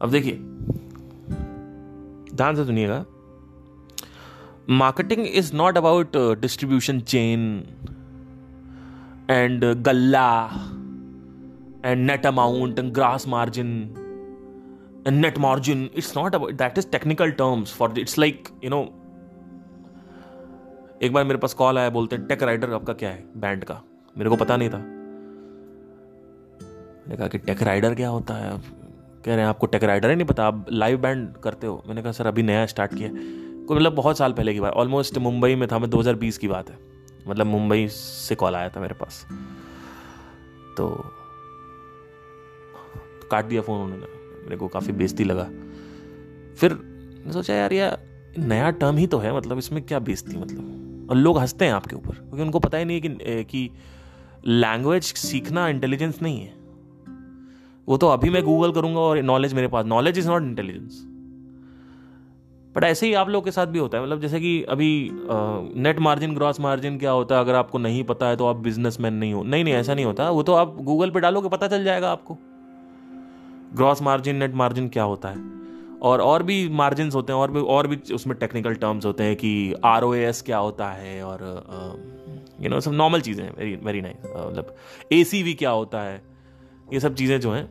अब देखिए ध्यान से सुनिएगा। Marketing is not about distribution chain and गल्ला and net amount gross margin and net margin, it's not about, that is technical terms for it's like, you know, एक बार मेरे पास कॉल आया, बोलते हैं टेक राइडर आपका क्या है? बैंड का. मेरे को पता नहीं था। मैंने कहा कि टेक राइडर क्या होता है? कह रहे हैं, आपको टेक राइडर ही नहीं पता, आप लाइव बैंड करते हो. मैंने कहा, सर, अभी नया स्टार्ट किया को मतलब बहुत साल पहले की बात ऑलमोस्ट मुंबई में था, मैं 2020 की बात है। मतलब मुंबई से कॉल आया था मेरे पास। तो काट दिया फ़ोन उन्होंने। मेरे को काफ़ी बेजती लगा। फिर मैं सोचा, यार यार नया टर्म ही तो है मतलब इसमें क्या बेजती मतलब? और लोग हँसते हैं आपके ऊपर, क्योंकि उनको पता ही नहीं है कि कि लैंग्वेज सीखना इंटेलिजेंस नहीं है। वो तो अभी मैं गूगल करूँगा और नॉलेज मेरे पास knowledge is not intelligence but ऐसे ही आप लोग के साथ भी होता है मतलब जैसे कि अभी नेट मार्जिन ग्रॉस मार्जिन क्या होता है, अगर आपको नहीं पता है तो आप बिजनेसमैन नहीं हो। नहीं नहीं, ऐसा नहीं होता। वो तो आप गूगल पे डालोगे, पता चल जाएगा आपको। ग्रॉस मार्जिन नेट मार्जिन क्या होता है? और और भी मार्जिन होते हैं, और भी और भी उसमें टेक्निकल टर्म्स होते हैं कि आर क्या होता है, और यू नो सब नॉर्मल चीज़ें हैं वेरी वेरी नाइस मतलब ए क्या होता है, ये सब चीज़ें जो हैं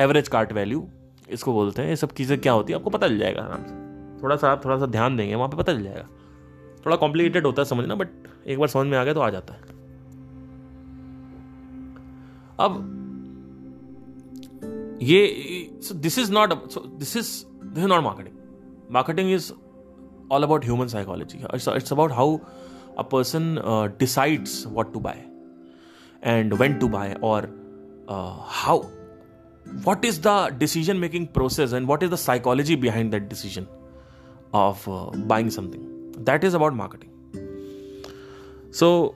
एवरेज कार्ट वैल्यू इसको बोलते हैं, ये सब चीज़ें क्या होती है, आपको पता चल जाएगा, आराम से। थोड़ा सा आप थोड़ा सा ध्यान देंगे, वहाँ पे पता चल जाएगा। थोड़ा कॉम्प्लिकेटेड होता है समझना बट एक बार समझ में आ गया तो आ जाता है। अब ये this is not this is this is not marketing marketing is all about human psychology it's about how a person decides what to buy and when to buy और how what is the decision making process and what is the psychology behind that decision of uh, buying something that is about marketing so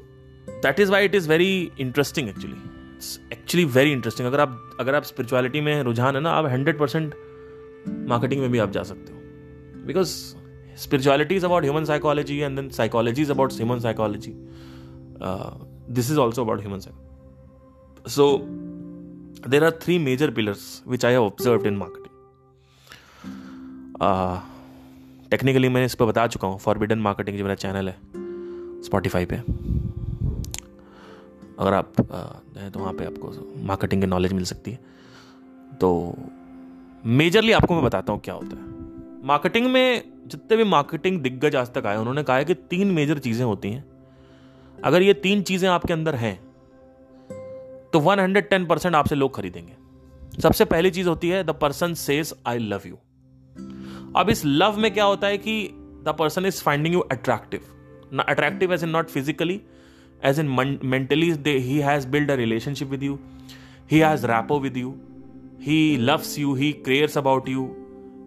that is why it is very interesting actually it's actually very interesting. अगर आप अगर आप स्पिरिचुअलिटी में रुझान है ना, आप हंड्रेड परसेंट मार्केटिंग में भी आप जा सकते हो। Because spirituality is about human psychology and then psychology is about human psychology this is also about human so there are three major pillars which I have observe in marketing technically मैं इस पर बता चुका हूँ। फॉरबिडन मार्केटिंग जो मेरा चैनल है स्पॉटिफाई पे। अगर आप हैं तो वहाँ पे आपको मार्केटिंग की नॉलेज मिल सकती है। तो मेजरली आपको मैं बताता हूँ क्या होता है। मार्केटिंग में जितने भी मार्केटिंग दिग्गज आज तक आए उन्होंने कहा है कि तीन मेजर चीज़ें होती हैं। अगर ये तीन चीज़ें आपके अंदर हैं तो 110 परसेंट आपसे लोग खरीदेंगे। सबसे पहली चीज़ होती है the person says I love you अब इस लव में क्या होता है कि the person is finding you attractive attractive as in not physically as in mentally they, he has built a relationship with you. He has rapport with you. He loves you. He cares about you.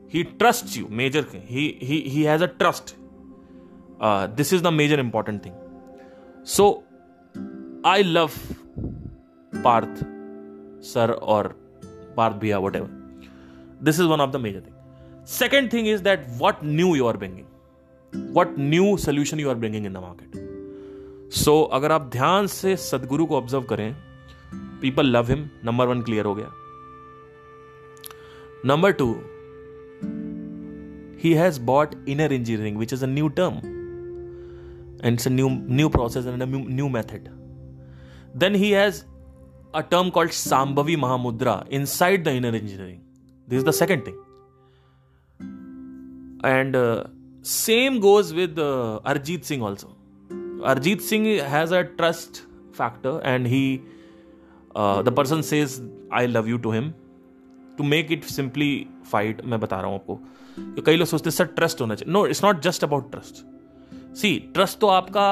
He trusts you. Major he he, he has a trust. Uh, this is the major important thing. So i love parth sir or parth Bia, whatever. This is one of the major thing. Second thing is that what new you are bringing? What new solution you are bringing in the market? So so, अगर आप ध्यान से सदगुरु को ऑब्ज़र्व करें people love him number one clear हो गया। Number two he has brought inner engineering which is a new term and new new process and new method then he has a term called Shambhavi Mahamudra inside the inner engineering this is the second thing and same goes with Arijit Singh also Arjit Singh has a trust factor, and he, uh, the person says, "I love you" to him, to make it simply fight मैं बता रहा हूँ आपको कई लोग सोचते सर ट्रस्ट होना चाहिए. No it's not just about trust see trust तो आपका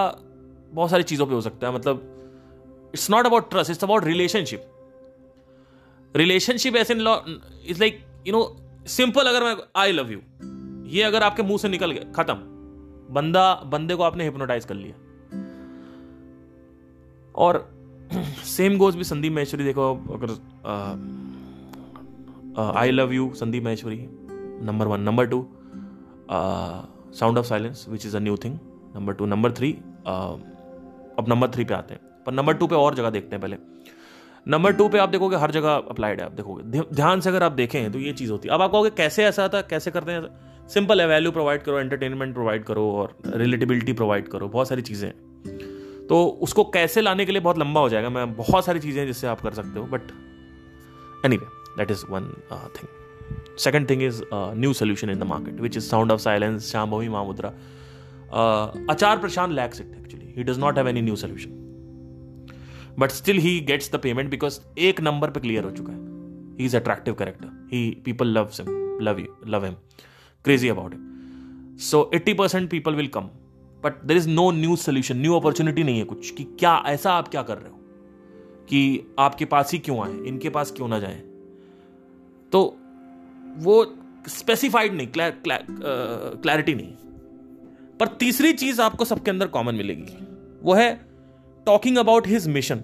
बहुत सारी चीज़ों पे हो सकता है मतलब it's not about trust it's about relationship relationship ऐसे is like you know simple अगर मैं आई लव यू ये अगर आपके मुँह से निकल गया खत्म। बंदा बंदे को आपने हिप्नोटाइज कर लिया। और सेम गोज भी संदीप महेश्वरी, देखो अगर I love you Sandeep Maheshwari number one number two sound of silence which is a new thing number two number three अब नंबर थ्री पे आते हैं। पर नंबर टू पे और जगह देखते हैं पहले। नंबर टू पे आप देखोगे हर जगह अप्लाइड है, आप देखोगे। ध्यान से अगर आप देखें तो ये चीज़ होती है। अब आप कहोगे कैसे ऐसा आता कैसे करते हैं? सिंपल है वैल्यू प्रोवाइड करो एंटरटेनमेंट प्रोवाइड करो और रिलेटिबिलिटी प्रोवाइड करो, बहुत सारी चीज़ें हैं। तो उसको कैसे लाने के लिए बहुत लंबा हो जाएगा। मैं बहुत सारी चीज़ें हैं जिससे आप कर सकते हो but anyway that is one thing second thing is new solution in the market which is sound of silence Shambhavi Mahamudra Acharya Prashant lacks it actually he does not have any new solution but still he gets the payment because एक नंबर पर क्लियर हो चुका है। He is attractive character he people love love you love him crazy about him so eighty percent people will come but there is no new solution new opportunity नहीं है कुछ, कि क्या, ऐसा आप क्या कर रहे हो? कि आपके पास ही क्यों आए, इनके पास क्यों ना जाए? तो वो स्पेसिफाइड नहीं क्लैरिटी नहीं पर तीसरी चीज़ आपको सबके अंदर कॉमन मिलेगी, वो है talking about his mission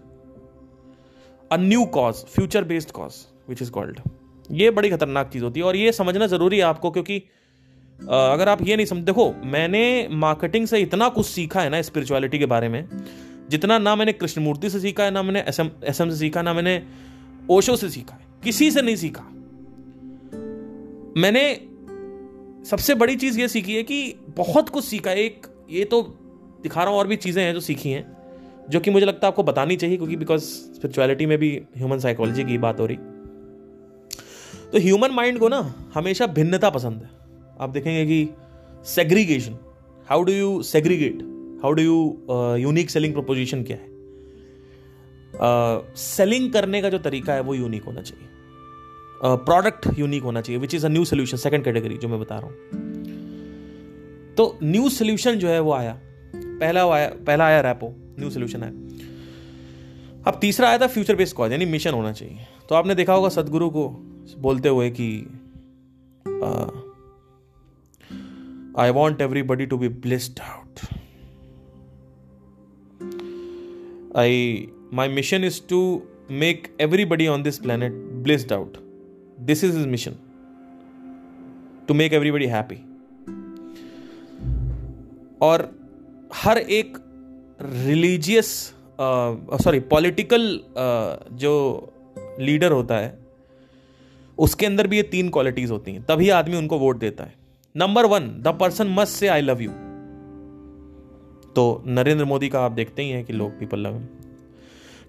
a new cause future based cause which is called ये बड़ी खतरनाक चीज़ होती है और ये समझना ज़रूरी है आपको, क्योंकि अगर आप ये नहीं समझ, देखो, मैंने मार्केटिंग से इतना कुछ सीखा है ना स्पिरिचुअलिटी के बारे में, जितना ना मैंने कृष्णमूर्ति से सीखा है, ना मैंने एस एम एस एम से सीखा, ना मैंने ओशो से सीखा है, किसी से नहीं सीखा। मैंने सबसे बड़ी चीज़ ये सीखी है कि बहुत कुछ सीखा है, एक, ये तो दिखा रहा हूँ और भी चीज़ें हैं जो सीखी हैं, जो कि मुझे लगता है आपको बतानी चाहिए, क्योंकि बिकॉज़ स्पिरिचुअलिटी में भी ह्यूमन साइकोलॉजी की बात हो रही। तो ह्यूमन माइंड को ना हमेशा भिन्नता पसंद है। आप देखेंगे कि segregation how do you segregate how do you unique selling proposition क्या है? सेलिंग uh, करने का जो तरीका है वो यूनिक होना चाहिए। प्रोडक्ट uh, यूनिक होना चाहिए which is a new solution second category जो मैं बता रहा हूँ। तो न्यू सोल्यूशन जो है वो आया। पहला आया पहला आया रैपो न्यू सोल्यूशन आया। अब तीसरा आया था फ्यूचर बेस्ड कॉज यानी मिशन होना चाहिए। तो आपने देखा होगा सदगुरु को बोलते हुए कि I want everybody to be blissed out I my mission is to make everybody on this planet blissed out this is is mission to make everybody happy और हर एक रिलीजियस सॉरी पॉलिटिकल जो लीडर होता है, उसके अंदर भी ये तीन क्वालिटीज होती हैं। तभी आदमी उनको वोट देता है। Number one the person must say I love you तो नरेंद्र मोदी का आप देखते ही हैं कि लोग people love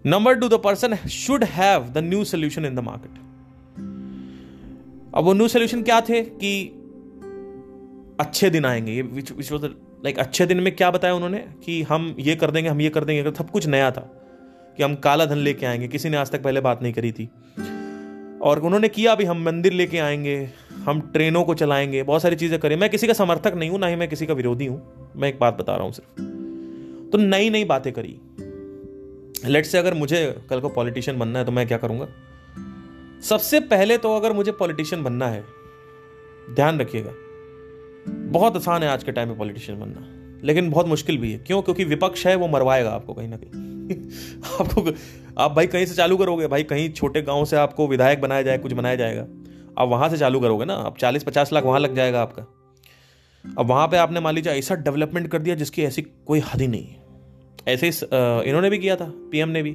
number two the person should have the new solution in the market अब वो न्यू सोल्यूशन क्या थे कि अच्छे दिन आएँगे? ये विच विच लाइक अच्छे दिन में क्या बताया उन्होंने? कि हम ये कर देंगे, हम ये कर देंगे सब कुछ नया था, कि हम काला धन लेके आएँगे। किसी ने आज तक पहले बात नहीं करी थी। और उन्होंने किया अभी हम मंदिर लेके आएँगे, हम ट्रेनों को चलाएँगे, बहुत सारी चीज़ें करें। मैं किसी का समर्थक नहीं हूँ, ना ही मैं किसी का विरोधी हूँ। मैं एक बात बता रहा हूँ सिर्फ़। तो नई नई बातें करी। लेट से अगर मुझे कल को पॉलिटिशियन बनना है तो मैं क्या करूँगा? सबसे पहले तो अगर मुझे पॉलिटिशियन बनना है, ध्यान रखिएगा। बहुत आसान है आज के टाइम में पॉलिटिशियन बनना। लेकिन बहुत मुश्किल भी है। क्यों? क्योंकि विपक्ष है, वो मरवाएगा आपको कहीं ना कहीं। आपको आप भाई कहीं से चालू करोगे? भाई कहीं छोटे गाँव से आपको विधायक बनाया जाए, कुछ बनाया जाएगा। आप वहाँ से चालू करोगे ना अब चालीस पचास लाख वहाँ लग जाएगा आपका। अब वहाँ पे आपने मान लीजिए ऐसा डेवलपमेंट कर दिया जिसकी ऐसी कोई हद ही। नहीं ऐसे इन्होंने भी किया था पीएम ने भी।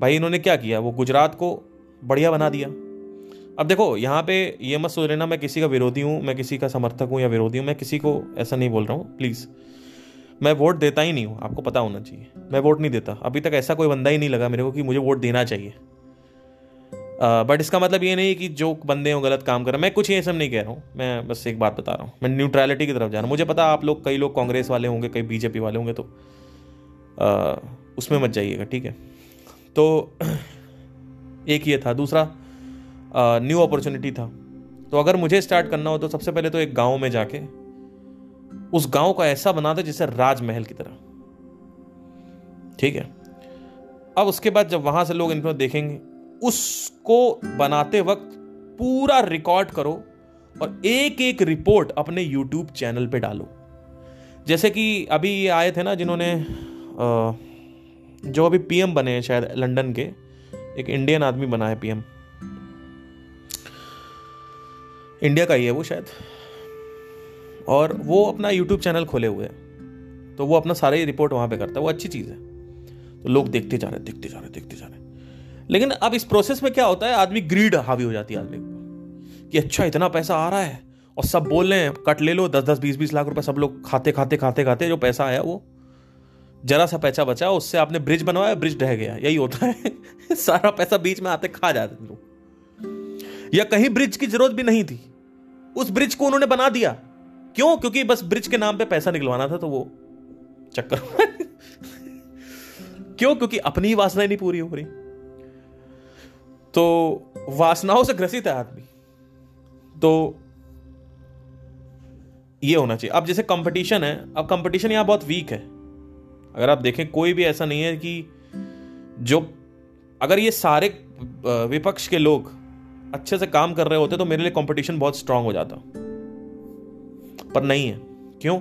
भाई इन्होंने क्या किया? वो गुजरात को बढ़िया बना दिया। अब देखो, यहाँ पे ये मत सोच लेना, मैं किसी का विरोधी हूँ, मैं किसी का समर्थक हूँ या विरोधी हूँ, मैं किसी को ऐसा नहीं बोल रहा हूँ प्लीज़ मैं वोट देता ही नहीं हूँ, आपको पता होना चाहिए। मैं वोट नहीं देता। अभी तक ऐसा कोई बंदा ही नहीं लगा मेरे को कि मुझे वोट देना चाहिए। बट इसका मतलब ये नहीं कि जो बंदे हो गलत काम कर। रहे हैं मैं कुछ ये सब नहीं कह रहा हूँ। मैं बस एक बात बता रहा हूँ। मैं न्यूट्रलिटी की तरफ़ जा रहा हूँ। मुझे पता आप लोग कई लोग कांग्रेस वाले होंगे, कई बीजेपी वाले होंगे तो उसमें मत जाइएगा, ठीक है? तो एक ये था। दूसरा न्यू अपॉर्चुनिटी था। तो अगर मुझे स्टार्ट करना हो तो सबसे पहले तो एक गाँव में जाके उस गाँव को ऐसा बना दे जैसे राजमहल की तरह। ठीक है? अब उसके बाद जब वहाँ से लोग इनको देखेंगे, उसको बनाते वक्त पूरा रिकॉर्ड करो और एक एक रिपोर्ट अपने यूट्यूब चैनल पे डालो। जैसे कि अभी ये आए थे ना जिन्होंने जो अभी पीएम बने हैं शायद लंदन के, एक इंडियन आदमी बना है पीएम। इंडिया का ही है वो शायद। और वो अपना यूट्यूब चैनल खोले हुए हैं। तो वो अपना सारे रिपोर्ट वहाँ पे करता है। वो अच्छी चीज़ है। तो लोग देखते जा रहे देखते जा रहे देखते जा रहे लेकिन अब इस प्रोसेस में क्या होता है? आदमी ग्रीड हावी हो जाती है आदमी कि। अच्छा इतना पैसा आ रहा है और सब बोल रहे हैं, कट ले लो दस दस बीस बीस लाख रुपए सब लोग खाते खाते खाते खाते, जो पैसा आया वो। जरा सा पैसा बचा, उससे आपने ब्रिज बनवाया ब्रिज ढह गया। यही होता है। सारा पैसा बीच में आते खा जाते लोग। या कहीं ब्रिज की ज़रूरत भी नहीं थी। उस ब्रिज को उन्होंने बना दिया। क्यों? क्योंकि बस ब्रिज के नाम पे पैसा निकलवाना था तो वो चक्कर क्यों? क्योंकि अपनी ही वासनाएँ नहीं पूरी हो रही। तो वासनाओं से ग्रसित है आदमी। तो ये होना चाहिए। अब जैसे कंपटीशन है, अब कंपटीशन यहाँ बहुत वीक है। अगर आप देखें, कोई भी ऐसा नहीं है कि जो, अगर ये सारे विपक्ष के लोग अच्छे से काम कर रहे होते तो मेरे लिए कंपटीशन बहुत स्ट्रांग हो जाता। पर नहीं है। क्यों?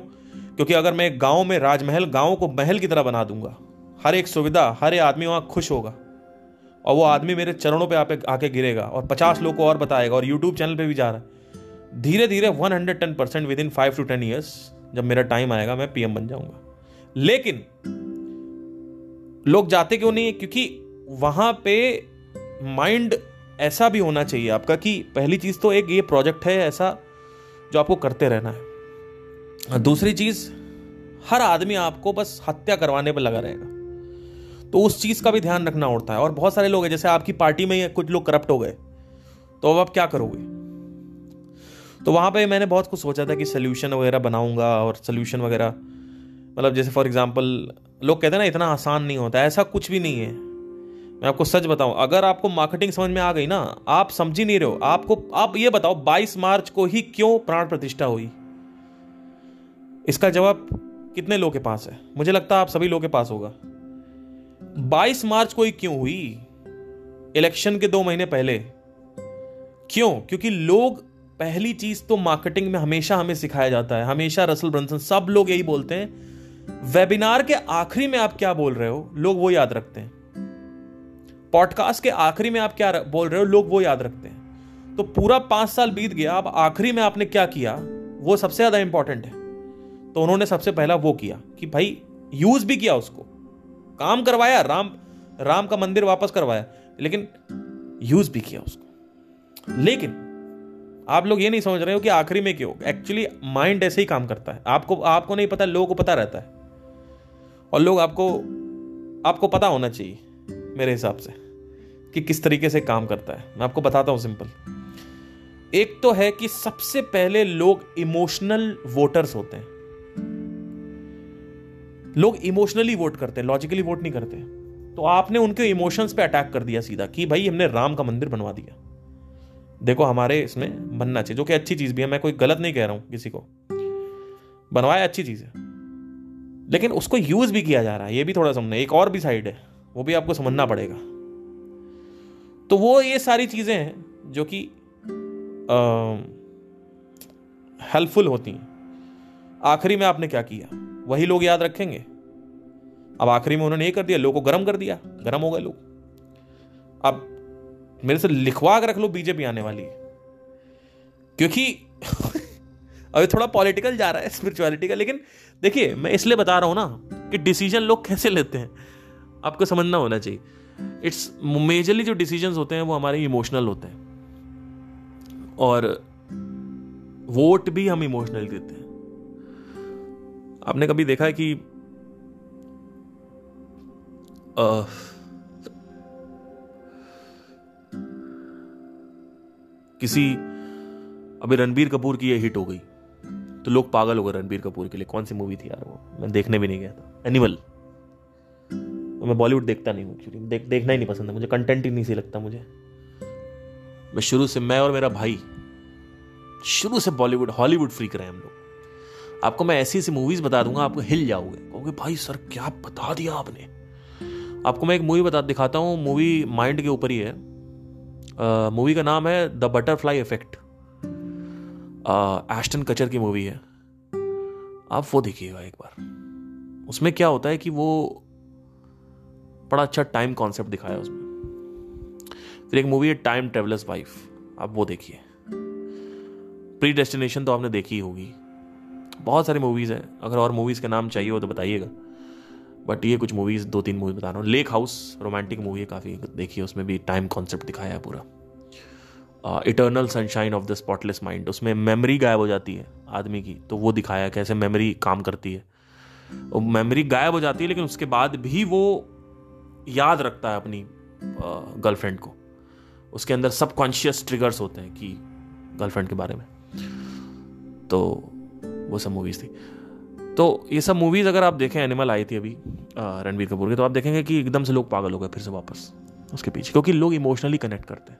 क्योंकि अगर मैं गाँव में राजमहल गाँव को महल की तरह बना दूँगा, हर एक सुविधा, हर एक आदमी वहाँ खुश होगा। और वो आदमी मेरे चरणों पे आके गिरेगा और पचास लोग को और बताएगा और यूट्यूब चैनल पे भी जा रहा है। धीरे धीरे one hundred ten percent within five to ten years जब मेरा टाइम आएगा, मैं पीएम बन जाऊँगा। लेकिन, लोग जाते क्यों नहीं? है क्योंकि वहाँ पे माइंड ऐसा भी होना चाहिए आपका कि पहली चीज़ तो एक ये प्रोजेक्ट है ऐसा जो आपको करते रहना है। दूसरी चीज़, हर आदमी आपको बस हत्या करवाने पर लगा रहेगा। तो उस चीज़ का भी ध्यान रखना होता है। और बहुत सारे लोग हैं, जैसे आपकी पार्टी में कुछ लोग करप्ट हो गए। तो अब आप क्या करोगे? तो वहाँ पे मैंने बहुत कुछ सोचा था कि सोल्यूशन वगैरह बनाऊँगा और सोल्यूशन वगैरह। मतलब जैसे फॉर एग्ज़ाम्पल लोग कहते हैं ना, इतना आसान नहीं होता, ऐसा कुछ भी नहीं है। मैं आपको सच बताऊँ, अगर आपको मार्केटिंग समझ में आ गई ना, आप समझ ही नहीं रहे हो। आपको, आप ये बताओ 22 मार्च को ही क्यों प्राण प्रतिष्ठा हुई? इसका जवाब कितने लोगों के पास है? मुझे लगता है आप सभी लोगों के पास होगा। 22 मार्च को ही क्यों हुई? इलेक्शन के दो महीने पहले। क्यों? क्योंकि लोग, पहली चीज़ तो मार्केटिंग में हमेशा हमें सिखाया जाता है। हमेशा रसल ब्रंसन, सब लोग यही बोलते हैं, वेबिनार के आखिरी में आप क्या बोल रहे हो? लोग वो याद रखते हैं। पॉडकास्ट के आखिरी में आप क्या बोल रहे हो? लोग वो याद रखते हैं। तो पूरा पाँच साल बीत गया, अब आखिरी में आपने क्या किया? वो सबसे ज़्यादा इंपॉर्टेंट है। तो उन्होंने सबसे पहला वो किया कि भाई यूज़ भी किया उसको। काम करवाया, राम राम का मंदिर वापस करवाया, लेकिन यूज़ भी किया उसको। लेकिन आप लोग ये नहीं समझ रहे हो कि आखिरी में क्यों? एक्चुअली माइंड ऐसे ही काम करता है। आपको आपको नहीं पता, लोगों को पता रहता है। और लोग आपको आपको पता होना चाहिए, मेरे हिसाब से, कि किस तरीके से काम करता है। मैं आपको बताता हूँ सिंपल एक तो है कि सबसे पहले लोग इमोशनल वोटर्स होते हैं। लोग इमोशनली वोट करते हैं लॉजिकली वोट नहीं करते। तो आपने उनके इमोशंस पे अटैक कर दिया सीधा कि भाई हमने राम का मंदिर बनवा दिया। देखो हमारे इसमें बनना चाहिए, जो कि अच्छी चीज़ भी है, मैं कोई गलत नहीं कह रहा हूँ किसी को। बनवाया अच्छी चीज़ है। लेकिन उसको यूज़ भी किया जा रहा है, ये भी थोड़ा समझना, एक और भी साइड है, वो भी आपको समझना पड़ेगा। तो वो ये सारी चीज़ें हैं, जो कि हेल्पफुल होती हैं। आखिरी में आपने क्या किया? वही लोग याद रखेंगे। अब आखिरी में उन्होंने ये कर दिया, लोगों को गर्म कर दिया, गर्म हो गए लोग। अब मेरे से लिखवा के रख लो, बीजेपी आने वाली है। क्योंकि अभी थोड़ा पॉलिटिकल जा रहा है स्पिरिचुअलिटी का, लेकिन देखिए, मैं इसलिए बता रहा हूँ ना कि डिसीज़न लोग कैसे लेते हैं? आपको समझना होना चाहिए। इट्स मेजरली जो डिसीजंस होते हैं, वो हमारे इमोशनल होते हैं। और वोट भी हम इमोशनल देते हैं। आपने कभी देखा है कि आ, किसी अभी रणबीर कपूर की ये हिट हो गई। तो लोग पागल हो गए रणबीर कपूर के लिए। कौन सी मूवी थी यार वो? मैं देखने भी नहीं गया था। एनिमल तो मैं बॉलीवुड देखता नहीं हूँ एक्चुअली देख, देखना ही नहीं पसंद है मुझे। कंटेंट ही नहीं सही लगता मुझे। मैं शुरू से मैं और मेरा भाई शुरू से बॉलीवुड हॉलीवुड फ्रीक रहे हम लोग। आपको मैं ऐसी ऐसी मूवीज़ बता दूँगा आपको हिल जाओगे। कहोगे, भाई सर, क्या बता दिया आपने? आपको मैं एक मूवी बता, दिखाता हूँ मूवी माइंड के ऊपर ही है। मूवी का नाम है द बटरफ्लाई इफ़ेक्ट एस्टन कचर की मूवी है। आप वो देखिएगा एक बार। उसमें क्या होता है कि वो बड़ा अच्छा टाइम कॉन्सेप्ट दिखाया उसमें। फिर एक मूवी है टाइम ट्रेवलर्स वाइफ आप वो देखिए। प्री डेस्टिनेशन तो आपने देखी होगी। बहुत सारी मूवीज़ हैं। अगर और मूवीज़ के नाम चाहिए हो तो बताइएगा। बट ये कुछ मूवीज़ दो तीन मूवीज़ बता रहा हूँ। लेक हाउस रोमांटिक मूवी है काफ़ी। देखिए, उसमें भी टाइम कॉन्सेप्ट दिखाया है पूरा। Eternal Sunshine of the Spotless Mind उसमें मेमोरी गायब हो जाती है आदमी की। तो वो दिखाया कैसे मेमोरी काम करती है। मेमोरी गायब हो जाती है, लेकिन उसके बाद भी वो याद रखता है अपनी गर्लफ्रेंड को। उसके अंदर सबकॉन्शियस ट्रिगर्स होते हैं कि गर्लफ्रेंड के बारे में। तो वो सब मूवीज़ थी। तो ये सब मूवीज़ अगर आप देखें एनिमल आई थी अभी रणबीर कपूर की तो आप देखेंगे कि एकदम से लोग पागल हो गए फिर से वापस उसके पीछे, क्योंकि लोग इमोशनली कनेक्ट करते हैं।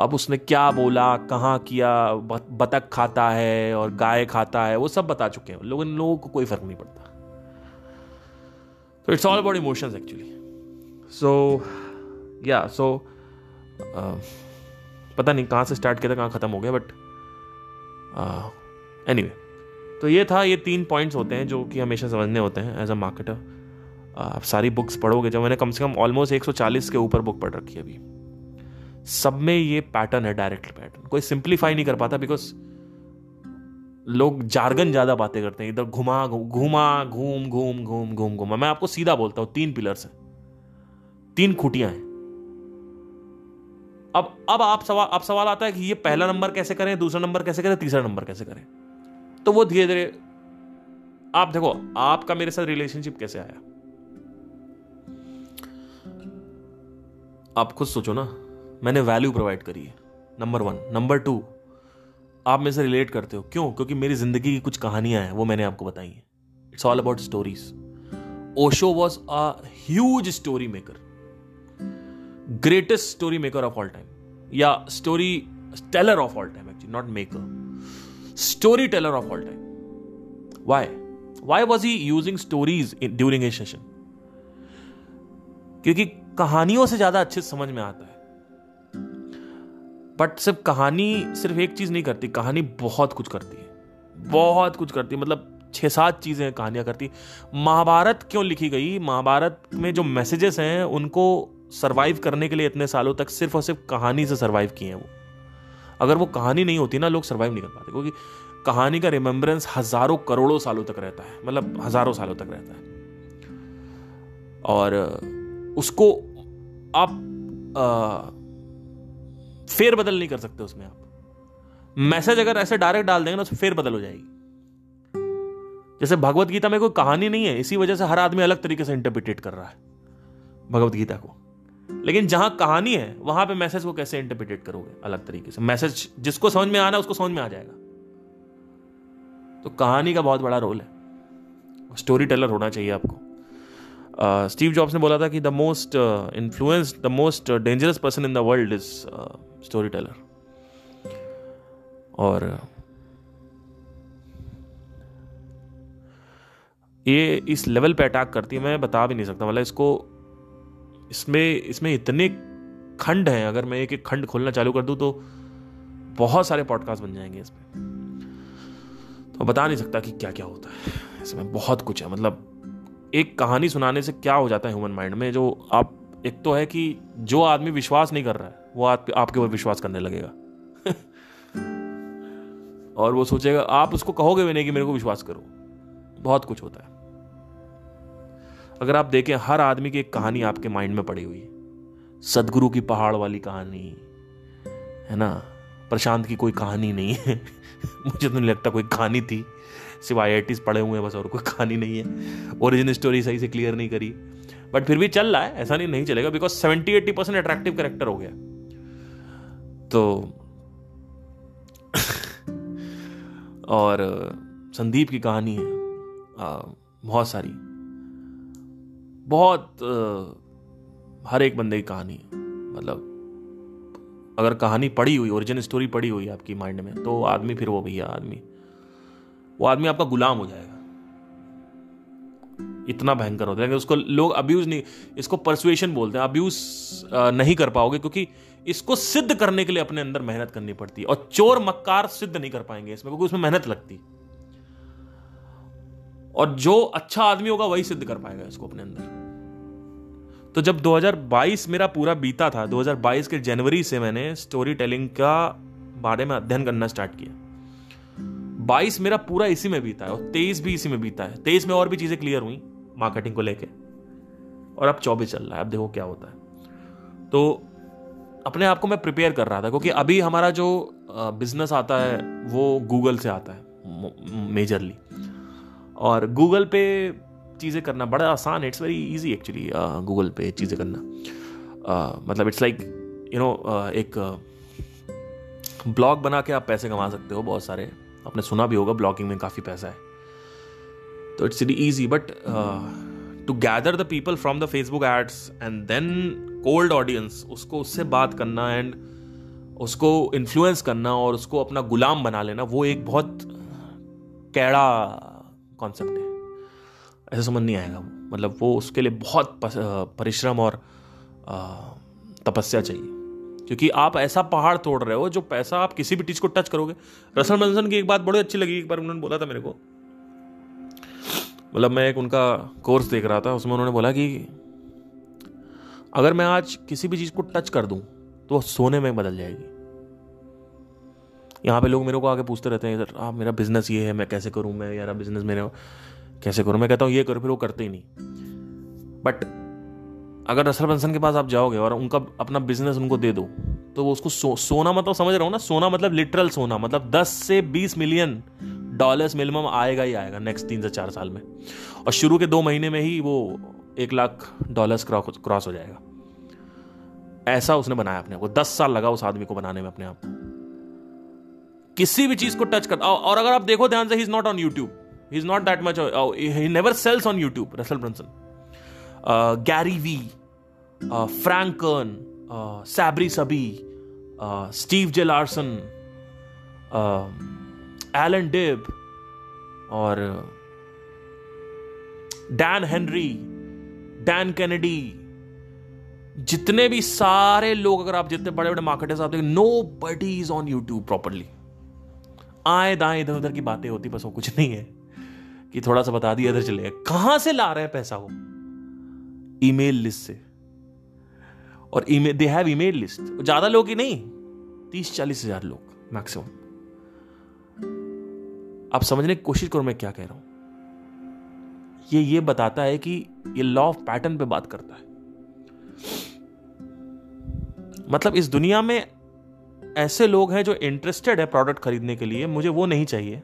अब उसने क्या बोला, कहाँ किया बतख खाता है और गाय खाता है, वो सब बता चुके हैं। लोग, इन लोगों को कोई फ़र्क नहीं पड़ता। तो it's all about emotions actually so या सो पता नहीं कहाँ से स्टार्ट किया था, कहाँ ख़त्म हो गया बट एनी anyway, तो ये था ये तीन पॉइंट्स होते हैं जो कि हमेशा समझने होते हैं एज अ मार्केटर आप सारी बुक्स पढ़ोगे जब मैंने कम से कम ऑलमोस्ट 140 के ऊपर बुक पढ़ रखी है अभी। सब में ये पैटर्न है डायरेक्ट पैटर्न कोई सिंप्लीफाई नहीं कर पाता बिकॉज़ लोग जार्गन ज़्यादा बातें करते हैं। इधर घुमा घुमा घूम घूम घूम घूम घूमा। मैं आपको सीधा बोलता हूँ तीन पिलर्स हैं। तीन खुटियाँ हैं। अब अब आप सवाल अब सवाल आता है कि ये पहला नंबर कैसे करें दूसरा नंबर कैसे करें तीसरा नंबर कैसे करें? तो वो धीरे धीरे, आप देखो, आपका मेरे साथ रिलेशनशिप कैसे आया? आप खुद सोचो ना, मैंने वैल्यू प्रोवाइड करी है नंबर वन नंबर टू आप मेरे से रिलेट करते हो। क्यों? क्योंकि मेरी ज़िंदगी की कुछ कहानियाँ हैं, वो मैंने आपको बताई हैं। It's all about stories Osho was a huge story maker greatest story maker of all time या story teller of all time actually not maker story teller of all time why why was he using stories during a session क्योंकि कहानियों से ज़्यादा अच्छे समझ में आता है। बट सिर्फ़ कहानी सिर्फ़ एक चीज़ नहीं करती, कहानी बहुत कुछ करती है। बहुत कुछ करती है मतलब छह सात चीज़ें कहानियाँ करती महाभारत क्यों लिखी गई? महाभारत में जो मैसेजेस हैं, उनको सरवाइव करने के लिए इतने सालों तक सिर्फ़ और सिर्फ़ कहानी से सरवाइव किए हैं वो। अगर वो कहानी नहीं होती ना, लोग सर्वाइव नहीं कर पाते, क्योंकि कहानी का रिमेम्बरेंस हज़ारों करोड़ों सालों तक रहता है मतलब हज़ारों सालों तक रहता है। और उसको आप फेर बदल नहीं कर सकते उसमें आप। मैसेज अगर ऐसे डायरेक्ट डाल देंगे ना तो फेर बदल हो जाएगी। जैसे भगवत गीता में कोई कहानी नहीं है, इसी वजह से हर आदमी अलग तरीके से इंटरप्रिटेट कर रहा है, भगवत गीता को। लेकिन जहाँ कहानी है वहाँ पे मैसेज को कैसे इंटरप्रिटेट करोगे? अलग तरीके से। मैसेज जिसको समझ में आना उसको समझ में आ जाएगा। तो कहानी का बहुत बड़ा रोल है। स्टोरी टेलर होना चाहिए आपको। स्टीव uh, जॉब्स ने बोला था कि the most influence the most dangerous person in the world is story teller और ये इस लेवल पे अटैक करती है मैं बता भी नहीं सकता। मतलब इसको इसमें इसमें इतने खंड हैं अगर मैं एक एक खंड खोलना चालू कर दूँ तो बहुत सारे पॉडकास्ट बन जाएँगे इसमें। तो बता नहीं सकता कि क्या क्या होता है। इसमें बहुत कुछ है मतलब एक कहानी सुनाने से क्या हो जाता है ह्यूमन माइंड में जो आप एक तो है कि जो आदमी विश्वास नहीं कर रहा है वो आप, आपके ऊपर विश्वास करने लगेगा। और वो सोचेगा आप उसको कहोगे भी नहीं कि मेरे को विश्वास करो। बहुत कुछ होता है। अगर आप देखें, हर आदमी की एक कहानी आपके माइंड में पड़ी हुई है। सदगुरु की पहाड़ वाली कहानी, है ना? प्रशांत की कोई कहानी नहीं है। मुझे तो नहीं लगता कोई कहानी थी। सिवाई आई पढ़े हुए हैं, बस और कोई कहानी नहीं है। ओरिजिन स्टोरी सही से क्लियर नहीं करी। बट फिर भी चल रहा है, ऐसा नहीं नहीं चलेगा because seventy eighty percent attractive character हो गया। तो और संदीप की कहानी है बहुत सारी। बहुत आ, हर एक बंदे की कहानी है। मतलब अगर कहानी पड़ी हुई ओरिजिन स्टोरी पड़ी हुई आपकी माइंड में तो आदमी फिर वो भैया आदमी। वो आदमी आपका गुलाम हो जाएगा। इतना भयंकर होता है। उसको लोग अब्यूज नहीं इसको परसुएशन बोलते हैं। अब्यूज नहीं कर पाओगे क्योंकि इसको सिद्ध करने के लिए अपने अंदर मेहनत करनी पड़ती है। और चोर मक्कार सिद्ध नहीं कर पाएँगे इसमें क्योंकि उसमें मेहनत लगती। और जो अच्छा आदमी होगा वही सिद्ध कर पाएगा इसको अपने अंदर। तो जब 2022 मेरा पूरा बीता था 2022 के जनवरी से मैंने स्टोरी टेलिंग का बारे में अध्ययन करना स्टार्ट किया। 22 मेरा पूरा इसी में बीता है और 23 भी इसी में बीता है। 23 में और भी चीज़ें क्लियर हुई मार्केटिंग को लेके। और अब 24 चल रहा है, अब देखो क्या होता है। तो अपने आप को मैं प्रिपेयर कर रहा था, क्योंकि अभी हमारा जो बिज़नेस आता है, वो गूगल से आता है मेजरली और गूगल पे चीज़ें करना बड़ा आसान है it's very easy actually Google पे चीज़ें करना। Uh, मतलब इट्स लाइक यू नो एक ब्लॉग बना के आप पैसे कमा सकते हो बहुत सारे। आपने सुना भी होगा ब्लॉगिंग में काफ़ी पैसा है। तो it's very easy but to gather the people from the Facebook ads and then cold audience उसको उससे बात करना एंड उसको इन्फ्लुएंस करना और उसको अपना गुलाम बना लेना वो एक बहुत कैड़ा कॉन्सेप्ट है। ऐसा समझ नहीं आएगा मतलब वो उसके लिए बहुत परिश्रम और तपस्या चाहिए। क्योंकि आप ऐसा पहाड़ तोड़ रहे हो, जो पैसा आप किसी भी चीज़ को टच करोगे। रसल मंसन की एक बात बड़ी अच्छी लगी, एक बार उन्होंने बोला था मेरे को। मतलब मैं एक उनका कोर्स देख रहा था, उसमें उन्होंने बोला कि अगर मैं आज किसी भी चीज़ को टच कर दूँ तो वो सोने में बदल जाएगी। यहाँ पे लोग मेरे को आके पूछते रहते हैं सर आप मेरा बिज़नेस ये है मैं कैसे करूँ? मैं यार बिज़नेस मेरे कैसे करूँ? मैं कहता हूँ ये करो फिर वो करते ही नहीं. बट अगर रसल बंसन के पास आप जाओगे और उनका अपना बिज़नेस उनको दे दो तो वो उसको सो, सोना मतलब समझ रहा हूँ ना? सोना मतलब लिटरल सोना मतलब 10 से 20 मिलियन डॉलर्स मिनिमम आएगा ही आएगा नेक्स्ट तीन से चार साल में। और शुरू के दो महीने में ही वो एक लाख डॉलर्स क्रॉस हो जाएगा। ऐसा उसने बनाया अपने आप को दस साल लगा उस आदमी को बनाने में अपने आप किसी भी चीज़ को टच करता। और अगर आप देखो ध्यान से he is not on YouTube he is not that much he never sells on YouTube Russell Brunson Gary Vee Frank Kern Sabri Suby Steve J Larsen Allan Dib और डैन हेनरी डैन कैनेडी जितने भी सारे लोग, अगर आप जितने बड़े बड़े मार्केटर्स आप देखें nobody is on YouTube properly आए दाएँ इधर, उधर की बातें होती, बस वो कुछ नहीं है। कि थोड़ा सा बता दिया, इधर चले गए। कहाँ से ला रहे हैं पैसा वो? ईमेल लिस्ट से। और email they have email list. ज़्यादा लोग ही नहीं, तीस, चालीस हज़ार लोग मैक्सिमम आप समझने की कोशिश करो मैं क्या कह रहा हूँ। ये ये बताता है कि ये लॉ ऑफ़ पैटर्न पे बात करता है। मतलब इस दुनिया में ऐसे लोग हैं जो इंटरेस्टेड है प्रोडक्ट खरीदने के लिए, मुझे वो नहीं चाहिए।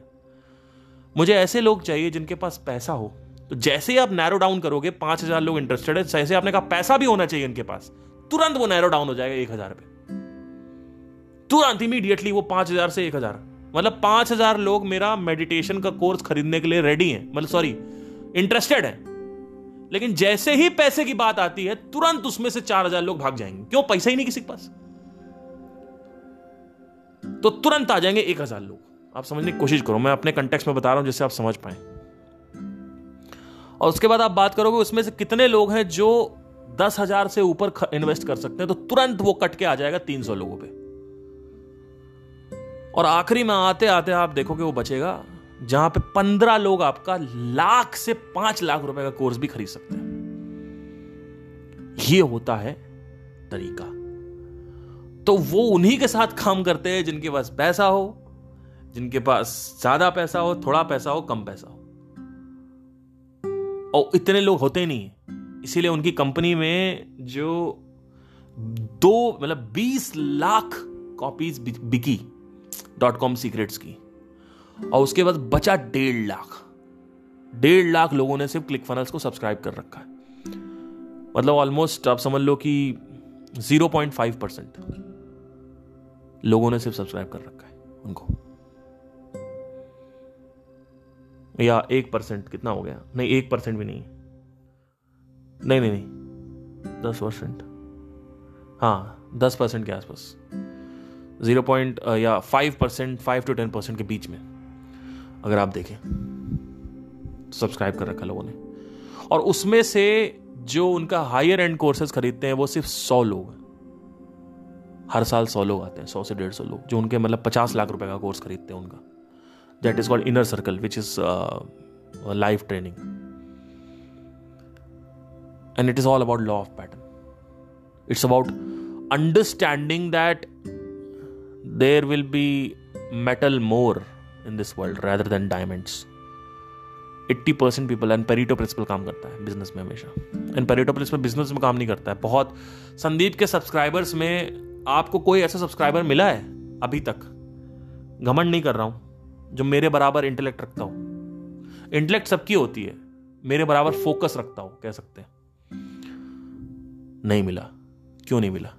मुझे ऐसे लोग चाहिए जिनके पास पैसा हो। तो जैसे ही आप नैरो डाउन करोगे, पाँच हज़ार लोग इंटरेस्टेड है, जैसे आपने कहा पैसा भी होना चाहिए इनके पास, तुरंत वो नैरो डाउन हो जाएगा एक हज़ार पे। तुरंत इमीडिएटली वो पाँच हज़ार से एक हज़ार। मतलब पाँच हज़ार लोग मेरा मेडिटेशन का कोर्स खरीदने के लिए रेडी हैं। मतलब सॉरी इंटरेस्टेड है। लेकिन जैसे ही पैसे की बात आती है, तुरंत उसमें से चार हज़ार लोग भाग जाएँगे। क्यों? पैसा ही नहीं किसी के पास। तो तुरंत आ जाएँगे एक हज़ार लोग। आप समझने की कोशिश करो, मैं अपने कंटेक्स में बता रहा हूँ जिससे आप समझ पाए। और उसके बाद आप बात करोगे, उसमें से कितने लोग हैं जो दस हज़ार से ऊपर इन्वेस्ट कर सकते हैं तो तुरंत वो कट के आ जाएगा तीन सौ लोगों पे। और आखिरी में आते आते आप देखोगे वो बचेगा, जहाँ पे पंद्रह लोग आपका लाख से पाँच लाख रुपए का कोर्स भी खरीद सकते हैं। ये होता है तरीका। तो वो उन्हीं के साथ काम करते हैं जिनके पास पैसा हो, जिनके पास ज़्यादा पैसा हो, थोड़ा पैसा हो, कम पैसा हो। और इतने लोग होते नहीं है। इसीलिए उनकी कंपनी में जो दो मतलब बीस लाख कॉपीज बिकी, डॉट कॉम सीक्रेट्स की। और उसके बाद बचा डेढ़ लाख। डेढ़ लाख लोगों ने सिर्फ़ क्लिक फनल्स को सब्सक्राइब कर रखा है। मतलब ऑलमोस्ट आप समझ लो कि ज़ीरो पॉइंट फाइव परसेंट। लोगों ने सिर्फ़ सब्सक्राइब कर रखा है, उनको। या एक परसेंट कितना हो गया? नहीं, एक परसेंट भी नहीं नहीं नहीं नहीं, दस परसेंट हाँ दस परसेंट के आसपास। ज़ीरो पॉइंट या five percent five to ten percent के बीच में, अगर आप देखें। तो सब्सक्राइब कर रखा लोगों ने। और उसमें से जो उनका हायर एंड कोर्सेज खरीदते हैं, वो सिर्फ़ सौ लोग हैं। हर साल सौ लोग आते हैं, सौ से डेढ़ सौ लोग, जो उनके मतलब पचास लाख रुपए का कोर्स खरीदते हैं उनका। That is called inner circle which is life training and it is all about law of pattern it's about understanding that there will be metal more in this world rather than diamonds eighty percent people and Pareto principle काम करता है बिज़नेस में हमेशा। एंड पेरिटो प्रिंसिपल बिज़नेस में काम नहीं करता है। बहुत संदीप के सब्सक्राइबर्स में आपको कोई ऐसा सब्सक्राइबर मिला है? अभी तक। घमंड नहीं कर रहा हूँ, जो मेरे बराबर इंटेलेक्ट रखता हूँ। इंटेलेक्ट सबकी होती है, मेरे बराबर फोकस रखता हूँ, कह सकते हैं। नहीं मिला। क्यों नहीं मिला?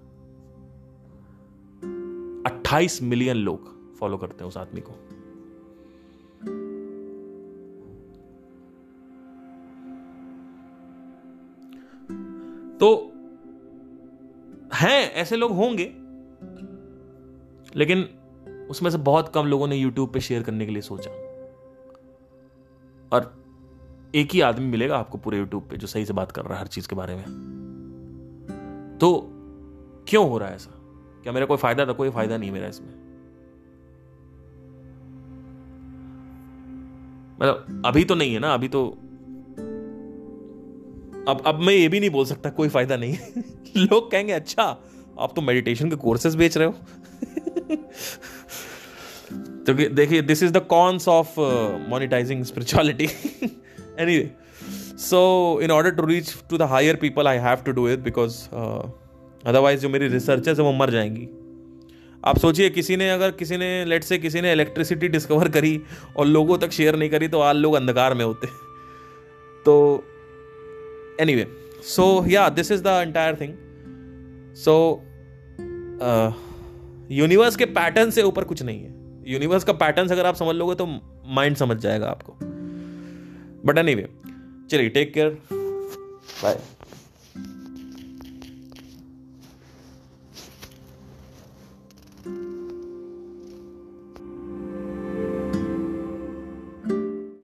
28 मिलियन लोग फॉलो करते हैं उस आदमी को। तो हैं, ऐसे लोग होंगे। लेकिन उसमें से बहुत कम लोगों ने यूट्यूब पे शेयर करने के लिए सोचा। और एक ही आदमी मिलेगा आपको पूरे यूट्यूब पे जो सही से बात कर रहा है हर चीज़ के बारे में। तो क्यों हो रहा है ऐसा? क्या मेरा कोई फ़ायदा था? कोई फ़ायदा नहीं मेरा इसमें। मतलब अभी तो नहीं है ना, अभी तो अब अब मैं ये भी नहीं बोल सकता, कोई फ़ायदा नहीं। लोग कहेंगे अच्छा आप तो मेडिटेशन के कोर्सेज बेच रहे हो। तो देखिए this is the cons of monetising spirituality anyway so in order to reach to the higher people I have to do it because otherwise जो मेरी रिसर्चेज है, वो मर जाएँगी। आप सोचिए, किसी ने अगर, किसी ने लेट से किसी ने इलेक्ट्रिसिटी डिस्कवर करी और लोगों तक शेयर नहीं करी तो आज लोग अंधकार में होते तो anyway सो या this is the entire thing so universe के पैटर्न से ऊपर कुछ नहीं है। यूनिवर्स का पैटर्न अगर आप समझ लोगे तो माइंड समझ जाएगा आपको। बट एनी वे चलिए टेक केयर बाय